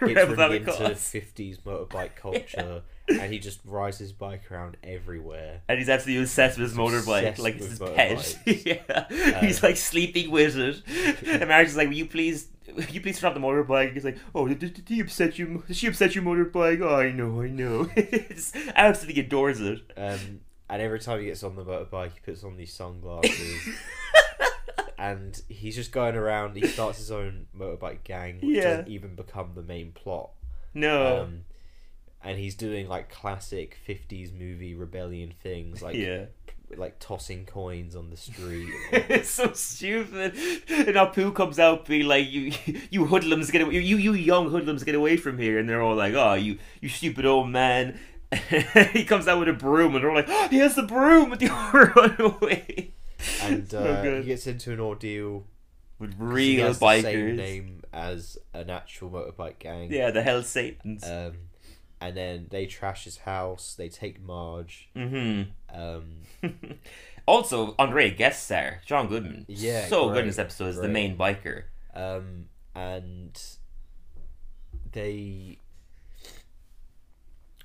Speaker 2: really into fifties motorbike culture, and he just rides his bike around everywhere.
Speaker 1: And he's absolutely obsessed with his motorbike, like it's his pet. yeah, he's
Speaker 2: Um,
Speaker 1: like sleeping with it. And Marge is like, "Will you please, will you please stop the motorbike?" He's like, "Oh, did, did, he upset you? Did she upset your motorbike? Oh, I know, I know." Absolutely adores it.
Speaker 2: Um, and every time he gets on the motorbike, he puts on these sunglasses. And he's just going around. He starts his own motorbike gang, which
Speaker 1: Yeah.
Speaker 2: doesn't even become the main plot.
Speaker 1: No,
Speaker 2: Um, and he's doing like classic '50s movie rebellion things, like
Speaker 1: yeah,
Speaker 2: like tossing coins on the street.
Speaker 1: it's so stupid. And Apu comes out being like, "You, you hoodlums, get away! You, you young hoodlums, get away from here!" And they're all like, "Oh, you, you stupid old man." he comes out with a broom, and they're all like, oh, "He has the broom!" And they all run away.
Speaker 2: And uh,
Speaker 1: good.
Speaker 2: he gets into an ordeal.
Speaker 1: with real bikers.
Speaker 2: same name as an actual motorbike gang.
Speaker 1: Yeah, the Hell Satans.
Speaker 2: Um, and then they trash his house. They take Marge.
Speaker 1: hmm
Speaker 2: Um,
Speaker 1: also, Andre guest star John Goodman.
Speaker 2: Yeah,
Speaker 1: so good in this episode as the main biker.
Speaker 2: um, and they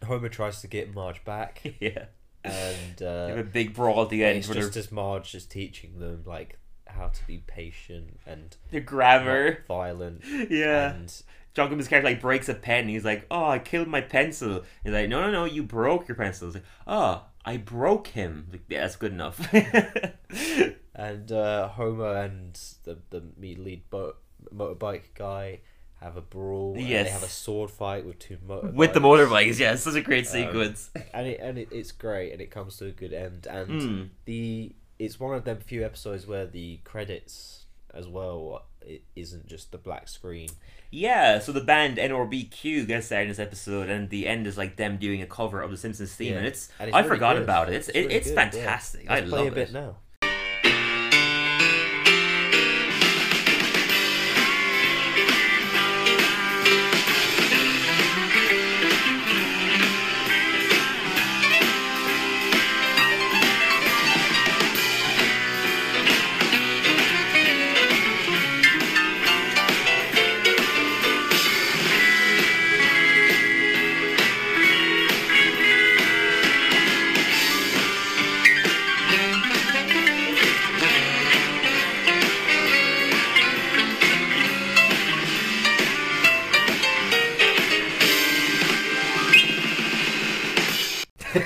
Speaker 2: Homer tries to get Marge back,
Speaker 1: yeah,
Speaker 2: and
Speaker 1: they have a
Speaker 2: uh,
Speaker 1: big brawl at the end
Speaker 2: it's just as Marge is teaching them like how to be patient and
Speaker 1: they're grammar.
Speaker 2: violent.
Speaker 1: Yeah,
Speaker 2: and
Speaker 1: John Goodman's character like breaks a pen. He's like, "Oh, I killed my pencil." He's like, "No, no, no, you broke your pencil." He's like, "Oh, I broke him." Like, yeah, that's good enough.
Speaker 2: and uh, Homer and the the me- lead bo- motorbike guy have a brawl. and
Speaker 1: Yes.
Speaker 2: they have a sword fight with two motorbikes.
Speaker 1: With the motorbikes, yeah, it's such a great
Speaker 2: Um,
Speaker 1: sequence.
Speaker 2: and it and it, it's great, and it comes to a good end. And
Speaker 1: Mm.
Speaker 2: the it's one of them few episodes where the credits as well it isn't just the black screen.
Speaker 1: Yeah, so the band NRBQ gets started in this episode, and the end is like them doing a cover of the Simpsons theme,
Speaker 2: Yeah.
Speaker 1: and it's,
Speaker 2: And it's
Speaker 1: I
Speaker 2: really
Speaker 1: forgot
Speaker 2: good.
Speaker 1: about it. It's
Speaker 2: It's
Speaker 1: it,
Speaker 2: really
Speaker 1: it's
Speaker 2: good, yeah.
Speaker 1: fantastic.
Speaker 2: Let's
Speaker 1: I love
Speaker 2: a bit
Speaker 1: it.
Speaker 2: now.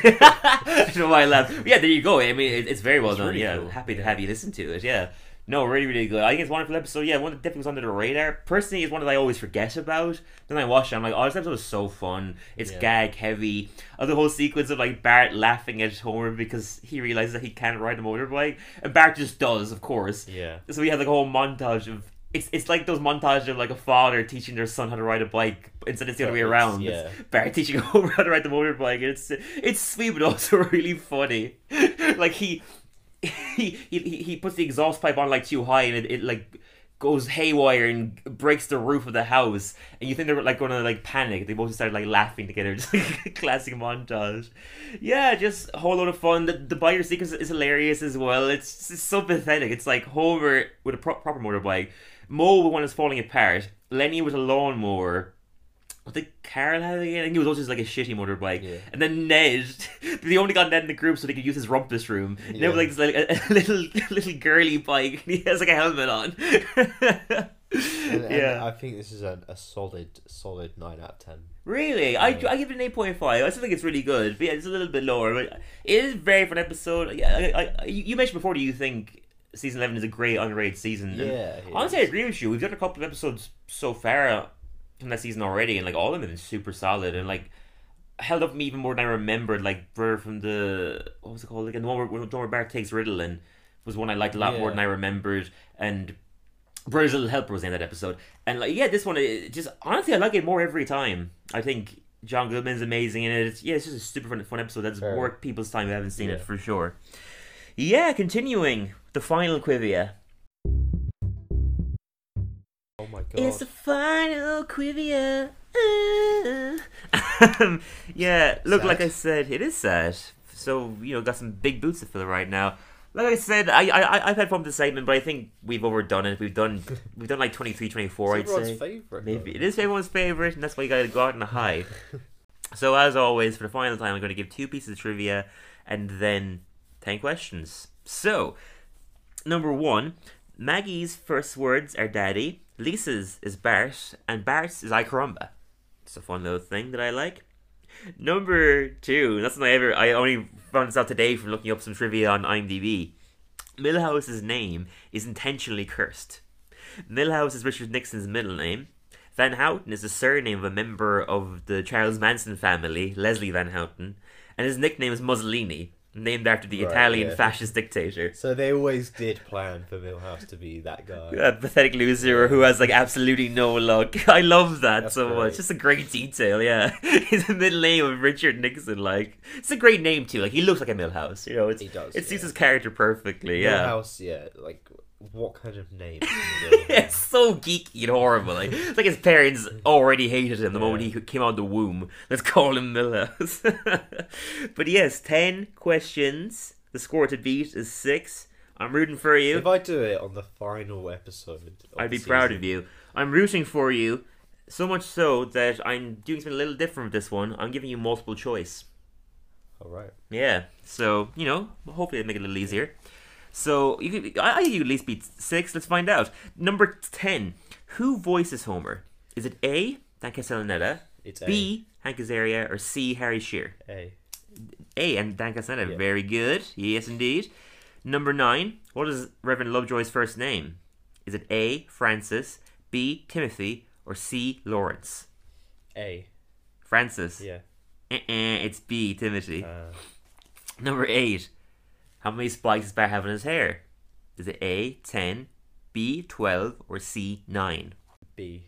Speaker 1: I don't know why I laughed. Yeah, there you go. I mean, it, it's very well
Speaker 2: It's
Speaker 1: done.
Speaker 2: really
Speaker 1: yeah,
Speaker 2: cool.
Speaker 1: happy to have you listen to it. Yeah, no, really, really good. I think it's a wonderful episode. Yeah, one that definitely was under the radar. Personally, it's one that I always forget about. Then I watch it, I'm like, oh, this episode was so fun. It's
Speaker 2: Yeah.
Speaker 1: gag heavy. Oh, the whole sequence of like Bart laughing at Homer because he realizes that he can't ride a motorbike, and Bart just does, of course.
Speaker 2: Yeah.
Speaker 1: So we have like a whole montage of. It's, it's like those montages of like a father teaching their son how to ride a bike instead it's the other way around.
Speaker 2: yeah.
Speaker 1: It's Bart teaching Homer how to ride the motorbike. It's it's sweet but also really funny. like he he, he he puts the exhaust pipe on like too high and it, it like goes haywire and breaks the roof of the house and you think they're like gonna like panic they both start like laughing together just like a classic montage yeah just a whole lot of fun the, the biter sequence is hilarious as well it's, it's so pathetic it's like homer with a pro- proper motorbike mo with one that's falling apart lenny was a lawnmower I think Carl had it again. I think it was also just like a shitty motorbike.
Speaker 2: Yeah.
Speaker 1: And then Ned, they only got Ned in the group so they could use his rumpus room. Ned
Speaker 2: Yeah.
Speaker 1: was like this like a, a little little girly bike. And he has like a helmet on.
Speaker 2: And, and
Speaker 1: yeah,
Speaker 2: I think this is a, a solid, solid nine out of ten.
Speaker 1: really. I,
Speaker 2: Yeah.
Speaker 1: I give it an eight point five. I still think it's really good. But yeah, it's a little bit lower, but it is a very fun episode. Yeah, I, I, you mentioned before. Do you think season eleven is a great underrated season?
Speaker 2: Yeah.
Speaker 1: Honestly, I agree with you. We've done a couple of episodes so far from that season already, and like all of them have been super solid and like held up me even more than I remembered. Like Burr from the what was it called again? The one where, where Bart takes Ritalin was one I liked a lot more than I remembered, and Burr's little helper was in that episode. And like yeah, this one just honestly I like it more every time. I think. John Goodman's amazing in it. It's, yeah, it's just a super fun, fun episode. That's
Speaker 2: Fair.
Speaker 1: worth people's time who haven't seen it for sure. Yeah, continuing the final quivia.
Speaker 2: Oh my god.
Speaker 1: It's the final Quivia. Um, yeah, look,
Speaker 2: Sad.
Speaker 1: like I said, it is sad. So you know, got some big boots to fill right now. Like I said, I I I- I've had fun with the segment, but I think we've overdone it. We've done we've done like 23, 24, I'd say.
Speaker 2: favorite.
Speaker 1: Maybe it is everyone's favorite, and that's why you gotta go out a hide. so as always, for the final time, I'm going to give two pieces of trivia, and then ten questions. So, number one, Maggie's first words are "daddy." Lisa's is Bart, and Bart's is "Ay caramba." It's a fun little thing that I like. Number two, that's not ever. I only found this out today from looking up some trivia on IMDb. Milhouse's name is intentionally cursed. Milhouse is Richard Nixon's middle name. Van Houten is the surname of a member of the Charles Manson family, Leslie Van Houten, and his nickname is Mussolini, named after the
Speaker 2: Right,
Speaker 1: Italian
Speaker 2: yeah.
Speaker 1: fascist dictator.
Speaker 2: So they always did plan for Milhouse to be that guy.
Speaker 1: A pathetic loser who has like absolutely no luck. I love that
Speaker 2: That's
Speaker 1: so much.
Speaker 2: great.
Speaker 1: Just a great detail, yeah. His middle name of Richard Nixon, like it's a great name too. Like he looks like a Milhouse, you know. It's,
Speaker 2: He does,
Speaker 1: It suits his character perfectly, yeah.
Speaker 2: Milhouse, yeah. Like, what kind of name?
Speaker 1: it's so geeky and horrible. Like, it's like his parents already hated him the moment he came out of the womb. Let's call him Miller. but yes, ten questions. The score to beat is six. I'm rooting for you.
Speaker 2: if I do it on the final episode, of
Speaker 1: I'd be proud
Speaker 2: season-
Speaker 1: of you. I'm rooting for you. So much so that I'm doing something a little different with this one. I'm giving you multiple choice.
Speaker 2: All right.
Speaker 1: Yeah. So you know, hopefully it'll make it a little easier. So you could, I, I think you could at least beat six. Let's find out. Number ten. Who voices Homer? Is it A. Dan Castellaneta,
Speaker 2: It's A.
Speaker 1: B. Hank Azaria, or C. Harry Shearer?
Speaker 2: A.
Speaker 1: A. And Dan Castellaneta.
Speaker 2: Yeah.
Speaker 1: Very good. Yes, indeed. Number nine. What is Reverend Lovejoy's first name? Is it A. Francis, B. Timothy, or C. Lawrence?
Speaker 2: A.
Speaker 1: Francis.
Speaker 2: Yeah.
Speaker 1: Uh-uh, it's B. Timothy.
Speaker 2: Uh,
Speaker 1: Number eight. How many spikes does Bart have in his hair? Is it A, 10, B, 12, or C, 9?
Speaker 2: B.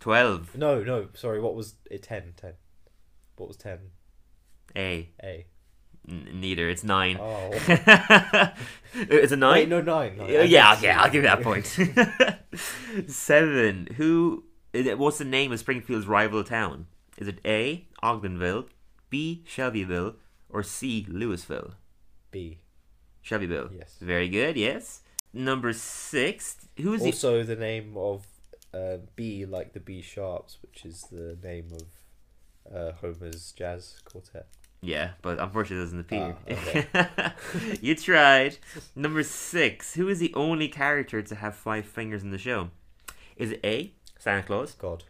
Speaker 1: 12.
Speaker 2: No, no, sorry, what was it? 10, 10. What was 10?
Speaker 1: A.
Speaker 2: A.
Speaker 1: N- neither. It's 9.
Speaker 2: Oh.
Speaker 1: it's a 9?
Speaker 2: Wait, no, 9. nine.
Speaker 1: Uh, yeah, okay, I'll give you that point. Seven. Who? it- What's the name of Springfield's rival town? Is it A. Ogdenville, B. Shelbyville, or C. Louisville?
Speaker 2: B.
Speaker 1: Shelbyville.
Speaker 2: Yes.
Speaker 1: Very good. Yes. Number six. Who is the?
Speaker 2: Also, the name of uh, B, like the B sharps, which is the name of uh, Homer's jazz quartet.
Speaker 1: Yeah, but unfortunately, it doesn't appear.
Speaker 2: Ah,
Speaker 1: you tried. Number six. Who is the only character to have five fingers in the show? Is it A. Santa Claus,
Speaker 2: God.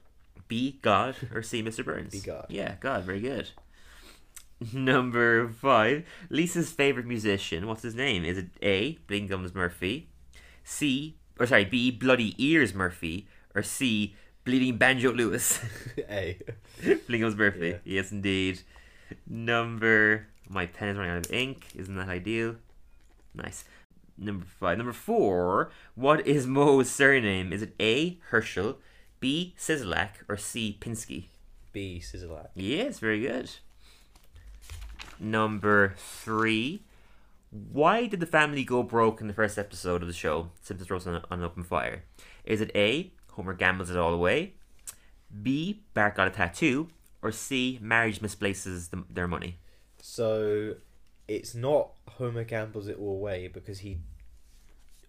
Speaker 1: B. God, or C. Mr. Burns?
Speaker 2: B. God.
Speaker 1: Yeah, God. Very good. Number five. Lisa's favorite musician. What's his name? Is it A. Bleeding Gums Murphy, C. Or sorry, B. Bloody Ears Murphy, or C. Bleeding Banjo Lewis?
Speaker 2: A.
Speaker 1: Bleeding Gums Murphy.
Speaker 2: Yeah.
Speaker 1: Yes, indeed. Number. My pen is running out of ink. Isn't that ideal? Nice. Number five. Number four. What is Moe's surname? Is it A. Herschel, B. Szyslak, or C. Pinsky?
Speaker 2: B. Szyslak.
Speaker 1: Yes, very good. Number three. Why did the family go broke in the first episode of the show, Simpsons Roast on, on an Open Fire? Is it A. Homer gambles it all away, B. Bart got a tattoo, or C. Marge misplaces the, their money?
Speaker 2: So, it's not Homer gambles it all away because he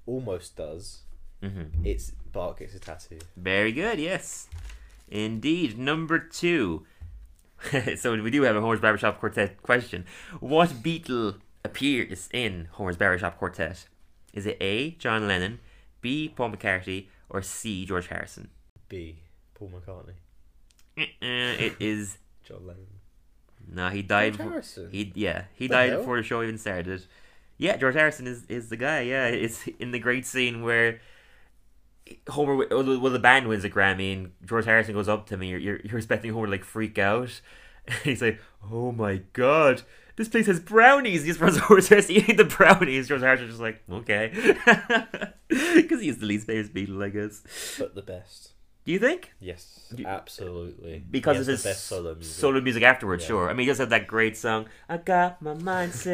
Speaker 2: almost does.
Speaker 1: Mm-hmm.
Speaker 2: It's Bart gets a tattoo.
Speaker 1: Very good, yes. Indeed. Number two. so we do have a Homer's Barbershop Quartet question. What Beatle appears in Homer's Barbershop Quartet? Is it A. John Lennon, B. Paul McCartney, or C. George Harrison?
Speaker 2: B. Paul McCartney.
Speaker 1: Uh, it is
Speaker 2: John Lennon.
Speaker 1: no. He died.
Speaker 2: George Harrison.
Speaker 1: He yeah. He
Speaker 2: The
Speaker 1: died
Speaker 2: hell?
Speaker 1: before the show even started. Yeah, George Harrison is, is the guy. Yeah, it's in the great scene where Homer, well, the- band wins a Grammy, and George Harrison goes up to me. You're you're, you're expecting Homer to like freak out. He's like, "Oh my god, this place has brownies." He just runs over, starts eating the brownies. George Harrison's just like, "Okay," because he's the least famous Beatle, I guess.
Speaker 2: But the best.
Speaker 1: Do you think?
Speaker 2: Yes,
Speaker 1: You-
Speaker 2: absolutely.
Speaker 1: Because of his
Speaker 2: best solo music.
Speaker 1: solo music afterwards,
Speaker 2: Yeah.
Speaker 1: sure. I mean, he does have that great song. I got my mind set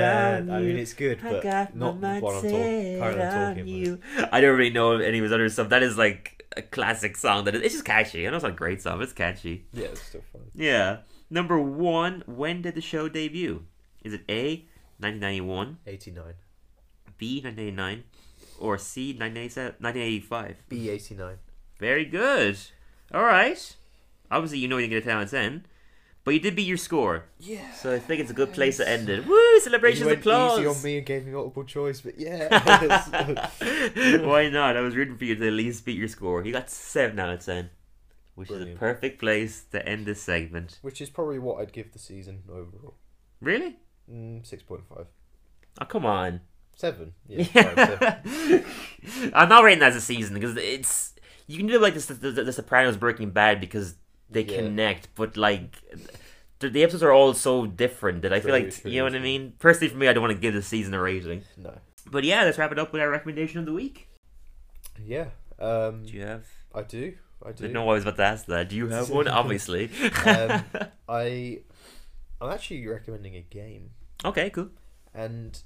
Speaker 2: yeah,
Speaker 1: on
Speaker 2: I mean it's good,
Speaker 1: I
Speaker 2: but
Speaker 1: got
Speaker 2: not
Speaker 1: my
Speaker 2: what I'm, talk-
Speaker 1: on
Speaker 2: talking about.
Speaker 1: you. I don't really know any of his other stuff. That is like a classic song. That is, it's just catchy. I know it's not a great song. But it's catchy.
Speaker 2: Yeah, it's still fun.
Speaker 1: Yeah. Number one. When did the show debut? Is it A. 1991,
Speaker 2: 89.
Speaker 1: B. 1989, or C. 1987 1985?
Speaker 2: B 89.
Speaker 1: Very good. All right. Obviously, you know you didn't get a 10 out of 10, but you did beat your score.
Speaker 2: Yeah.
Speaker 1: So I think it's a good place to end it. Woo! Celebrations,
Speaker 2: you went
Speaker 1: applause.
Speaker 2: easy on me and gave me multiple choice, but yeah.
Speaker 1: Why not? I was rooting for you to at least beat your score. You got seven out of ten, which is a perfect place to end this segment.
Speaker 2: Which is probably what I'd give the season overall.
Speaker 1: Really?
Speaker 2: Mm, 6.5.
Speaker 1: Oh come on!
Speaker 2: 7. Yeah, fine, seven.
Speaker 1: I'm not rating that as a season because it's you can do like this the, the, the Sopranos Breaking Bad because they
Speaker 2: Yeah.
Speaker 1: connect, but like. The, the episodes are all so different that I feel like
Speaker 2: true,
Speaker 1: you know what I mean. Personally, for me, I don't want to give the season a rating.
Speaker 2: No.
Speaker 1: But yeah, let's wrap it up with our recommendation of the week.
Speaker 2: Yeah. Um,
Speaker 1: Do you have?
Speaker 2: I do. I
Speaker 1: I
Speaker 2: do.
Speaker 1: didn't know I was about to ask that. Do you have one? Obviously.
Speaker 2: Um, I, I'm actually recommending a game,
Speaker 1: okay, cool.
Speaker 2: and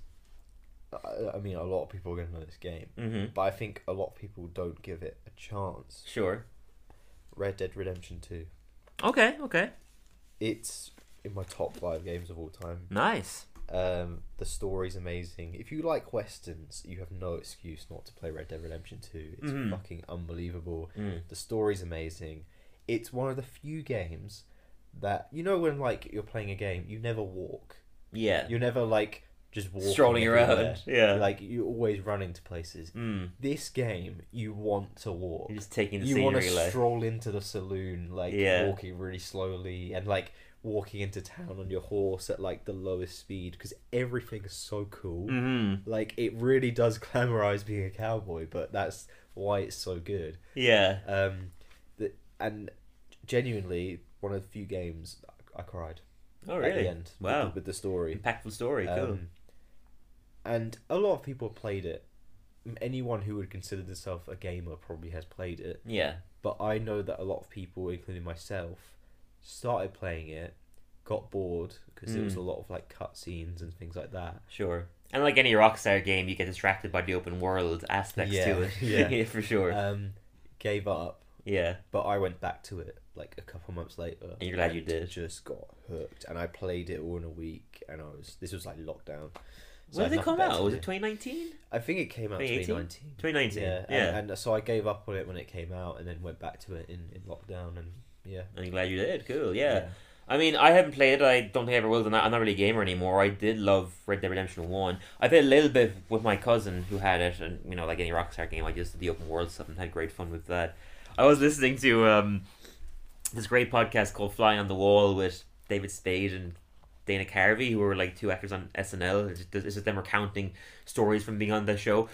Speaker 2: I, mean a lot of people are going to know this game,
Speaker 1: Mm-hmm.
Speaker 2: but I think a lot of people don't give it a chance.
Speaker 1: Sure.
Speaker 2: Red Dead Redemption Two.
Speaker 1: Okay, okay.
Speaker 2: It's in my top five games of all time.
Speaker 1: Nice.
Speaker 2: Um, the story's amazing. If you like westerns, you have no excuse not to play Red Dead Redemption Two. It's
Speaker 1: Mhm.
Speaker 2: fucking unbelievable.
Speaker 1: Mm.
Speaker 2: The story's amazing. It's one of the few games that you know when like you're playing a game, you never walk.
Speaker 1: Yeah.
Speaker 2: You're never like just walking
Speaker 1: Strolling
Speaker 2: everywhere.
Speaker 1: around. Yeah.
Speaker 2: Like you always run into places.
Speaker 1: mm.
Speaker 2: This game, you want to walk.
Speaker 1: You're just taking the
Speaker 2: You want to
Speaker 1: like.
Speaker 2: stroll into the saloon, like
Speaker 1: Yeah.
Speaker 2: walking really slowly, and like walking into town on your horse at like the lowest speed because everything is so cool.
Speaker 1: Mm-hmm.
Speaker 2: Like it really does glamorize being a cowboy, but that's why it's so good.
Speaker 1: Yeah.
Speaker 2: Um, the, and genuinely one of the few games I cried
Speaker 1: Oh,
Speaker 2: at
Speaker 1: really?
Speaker 2: the end. with
Speaker 1: Wow.
Speaker 2: the- with, the story.
Speaker 1: Impactful story. Cool.
Speaker 2: Um, and a lot of people played it anyone who would consider themselves a gamer probably has played it.
Speaker 1: Yeah.
Speaker 2: But I know that a lot of people, including myself, started playing it, got bored because there was
Speaker 1: Mm.
Speaker 2: a lot of like cutscenes and things like that.
Speaker 1: Sure. And like any Rockstar game, you get distracted by the open world aspects
Speaker 2: Yeah,
Speaker 1: to it.
Speaker 2: yeah.
Speaker 1: for sure.
Speaker 2: Um, gave up,
Speaker 1: yeah.
Speaker 2: but I went back to it like a couple months later.
Speaker 1: And you're glad you did.
Speaker 2: Just got hooked, and I played it all in a week. And I was this was like lockdown. So
Speaker 1: when did it come out? Was it 2019?
Speaker 2: I think it came out
Speaker 1: 2018?
Speaker 2: 2019.
Speaker 1: 2019.
Speaker 2: Yeah,
Speaker 1: Yeah.
Speaker 2: And, and so I gave up on it when it came out, and then went back to it in, in lockdown, and yeah.
Speaker 1: I'm glad you did. Cool. Yeah. I mean, I haven't played it. I don't think I ever will. I'm not, I'm not really a gamer anymore. I did love Red Dead Redemption 1. I played a little bit with my cousin who had it, and, you know, like any Rockstar game, I just did the open world stuff and had great fun with that. I was listening to um, this great podcast called Flying on the Wall with David Spade and Dana Carvey, who were like two actors on SNL. It's just them recounting stories from being on the show.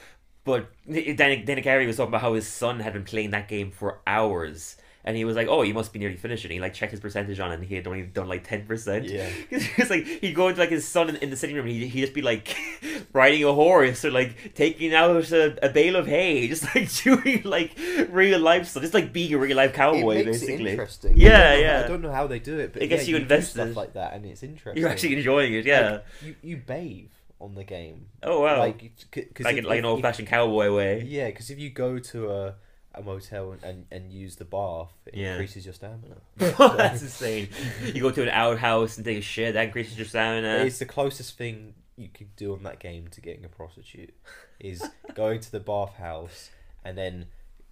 Speaker 1: But Dana, Dana Carvey was talking about how his son had been playing that game for hours. And he was like, "Oh, you must be nearly finished." And he like checked his percentage on it, and he had only done like ten percent.
Speaker 2: Yeah.
Speaker 1: Because he was like, he'd go into like his son in, in the sitting room, and he'd, he'd just be like riding a horse or like taking out a, a bale of hay, just like doing like real life stuff, just like being a real life cowboy, basically.
Speaker 2: interesting.
Speaker 1: Yeah,
Speaker 2: I
Speaker 1: yeah.
Speaker 2: I don't know how they do it, but
Speaker 1: It gets
Speaker 2: yeah,
Speaker 1: you
Speaker 2: do
Speaker 1: invested.
Speaker 2: stuff like that, and it's interesting.
Speaker 1: You're actually enjoying it, yeah.
Speaker 2: Like, you you bathe on the game.
Speaker 1: oh wow, like,
Speaker 2: Like, cause
Speaker 1: like,
Speaker 2: if-
Speaker 1: like an old fashioned cowboy way.
Speaker 2: Yeah, because if you go to a a motel and, and, and use the bath, it
Speaker 1: Yeah.
Speaker 2: increases your stamina.
Speaker 1: That's insane. You go to an outhouse and take a shit. That increases your stamina.
Speaker 2: It's the closest thing you could do on that game to getting a prostitute is going to the bathhouse and then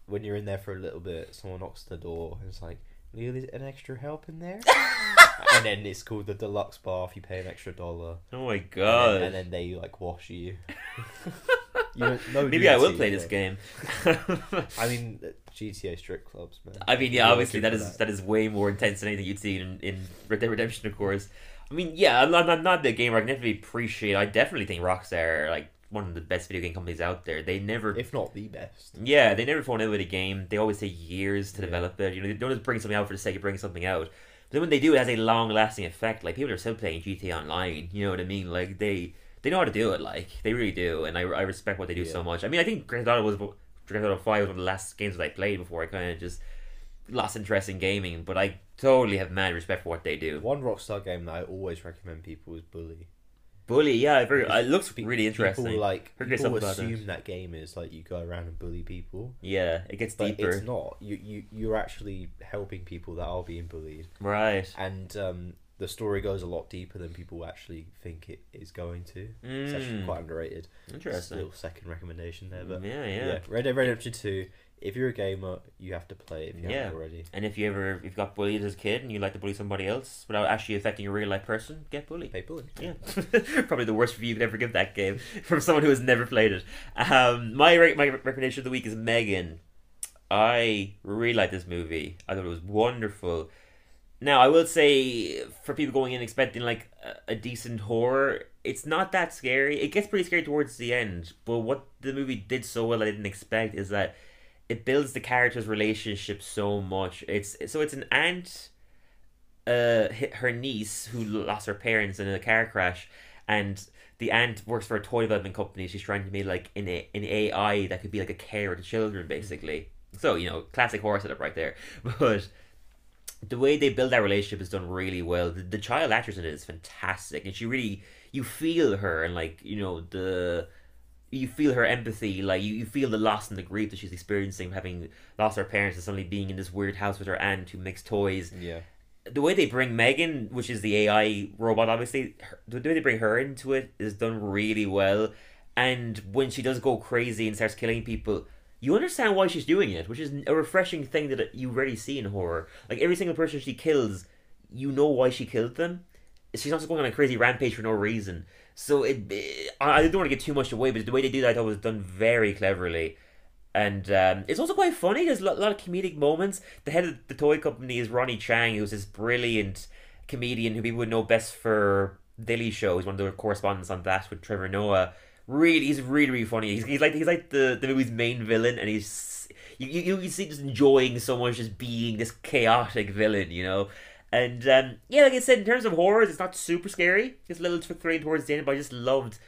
Speaker 2: when you're in there for a little bit, someone knocks on the door and it's like, "Need an extra help in there?" and then it's called the deluxe bath. You pay an extra dollar,
Speaker 1: Oh my
Speaker 2: and
Speaker 1: god.
Speaker 2: then, and then they like wash you. You no
Speaker 1: Maybe I will play this game.
Speaker 2: I mean, GTA strip clubs, man.
Speaker 1: I mean, yeah,
Speaker 2: You're
Speaker 1: obviously that is that is way more intense than anything you'd see in, in Red Dead Redemption, of course. I mean, yeah, I'm not, I'm not the gamer. I can definitely appreciate. I definitely think Rockstar are like one of the best video game companies out there. They never,
Speaker 2: if not the best.
Speaker 1: yeah, they never fall in with a game. They always take years to
Speaker 2: Yeah.
Speaker 1: develop it. You know, they don't just bring something out for the sake of bringing something out. But then when they do, it has a long lasting effect. Like people are still playing GTA Online. You know what I mean? Like they they know how to do it. Like they really do, and I, I respect what they do so much. I mean, I think Grand Theft Auto was Grand Theft Auto Five was one of the last games that I played before I kind of just lost interest in gaming. But I totally have mad respect for what they do.
Speaker 2: One Rockstar game that I always recommend people is Bully.
Speaker 1: Bully, yeah, very, it looks really interesting.
Speaker 2: People like people
Speaker 1: stuff about it.
Speaker 2: assume that game is like you go around and bully people,
Speaker 1: yeah, it gets
Speaker 2: but
Speaker 1: deeper.
Speaker 2: it's not. You you you're actually helping people that are being bullied,
Speaker 1: Right.
Speaker 2: and um, the story goes a lot deeper than people actually think it is going to. It's actually
Speaker 1: Mm,
Speaker 2: quite underrated.
Speaker 1: Interesting.
Speaker 2: little second recommendation there, but
Speaker 1: yeah,
Speaker 2: yeah.
Speaker 1: yeah.
Speaker 2: Red Dead Redemption Two. If you're a gamer, you have to play it if you
Speaker 1: Yeah.
Speaker 2: haven't already.
Speaker 1: And if you ever if you've got bullied as a kid and you like to bully somebody else without actually affecting a real life person, get bullied.
Speaker 2: Pay bully.
Speaker 1: Yeah, probably the worst review you could ever give that game from someone who has never played it. Um, my re- my recommendation of the week is Megan. I really like this movie. I thought it was wonderful. Now I will say for people going in expecting like a, a decent horror, it's not that scary. It gets pretty scary towards the end, but what the movie did so well I didn't expect is that it builds the characters' relationship so much. It's so it's an aunt uh her niece who lost her parents in a car crash and the aunt works for a toy development company she's trying to make like an, an ai that could be like a carer to children basically so you know classic horror setup right there but the way they build that relationship is done really well the, the child actress in it is fantastic and she really you feel her and like you know the you feel her empathy, like you, you feel the loss and the grief that she's experiencing having lost her parents and suddenly being in this weird house with her aunt who makes toys
Speaker 2: Yeah.
Speaker 1: the way they bring Megan, which is the AI robot, obviously, her, the way they bring her into it is done really well. And when she does go crazy and starts killing people, you understand why she's doing it, which is a refreshing thing that you rarely see in horror. Like every single person she kills, you know why she killed them. She's not just going on a crazy rampage for no reason. So it, it- I don't want to get too much away, but the way they do that, I thought was done very cleverly. And um, it's also quite funny. There's a lot, lot of comedic moments. The head of the toy company is Ronny Chieng, who's this brilliant comedian who people would know best for Daily Show. He's one of the correspondents on that with Trevor Noah. Really, he's really, really funny. He's, he's like he's like the, the movie's main villain, and he's you, you you see just enjoying so much just being this chaotic villain, you know. And um, yeah, like I said, in terms of horrors, it's not super scary. It's a little thrilling towards the end, but I just loved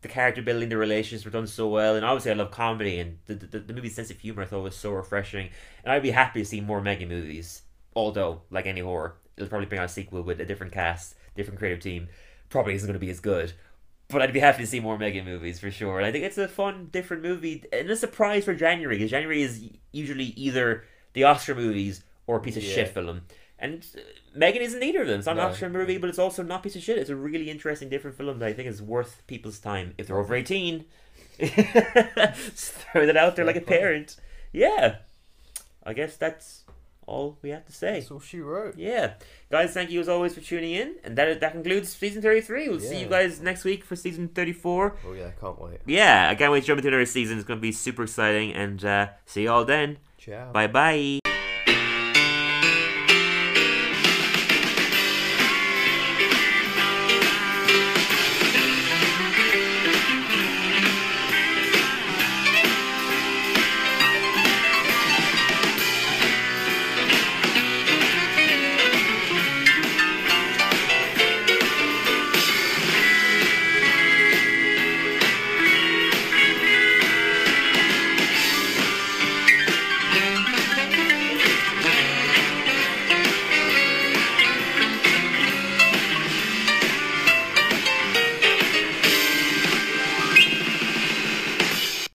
Speaker 1: the character building, the relationships were done so well, and obviously I love comedy and the the, the movie's sense of humor I thought was so refreshing, and I'd be happy to see more Megan movies. Although, like any horror, it'll probably bring out a sequel with a different cast, different creative team. Probably isn't going to be as good. But I'd be happy to see more Megan movies for sure. And I think it's a fun, different movie and a surprise for January because January is usually either the Oscar movies or a piece of
Speaker 2: Yeah.
Speaker 1: shit film. And uh, Megan isn't either of them. It's not
Speaker 2: No.
Speaker 1: an Oscar movie, but it's also not a piece of shit. It's a really interesting, different film that I think is worth people's time if they're over 18. Throw that out there like a parent. Yeah. I guess that's all we have to say.
Speaker 2: That's all she wrote.
Speaker 1: Yeah, guys, thank you as always for tuning in, and that that concludes season thirty three. We'll see you guys next week for season thirty four.
Speaker 2: Oh yeah, can't wait.
Speaker 1: Yeah, I can't wait to jump into another season. It's going to be super exciting, and uh, see you all then.
Speaker 2: Ciao.
Speaker 1: Bye bye.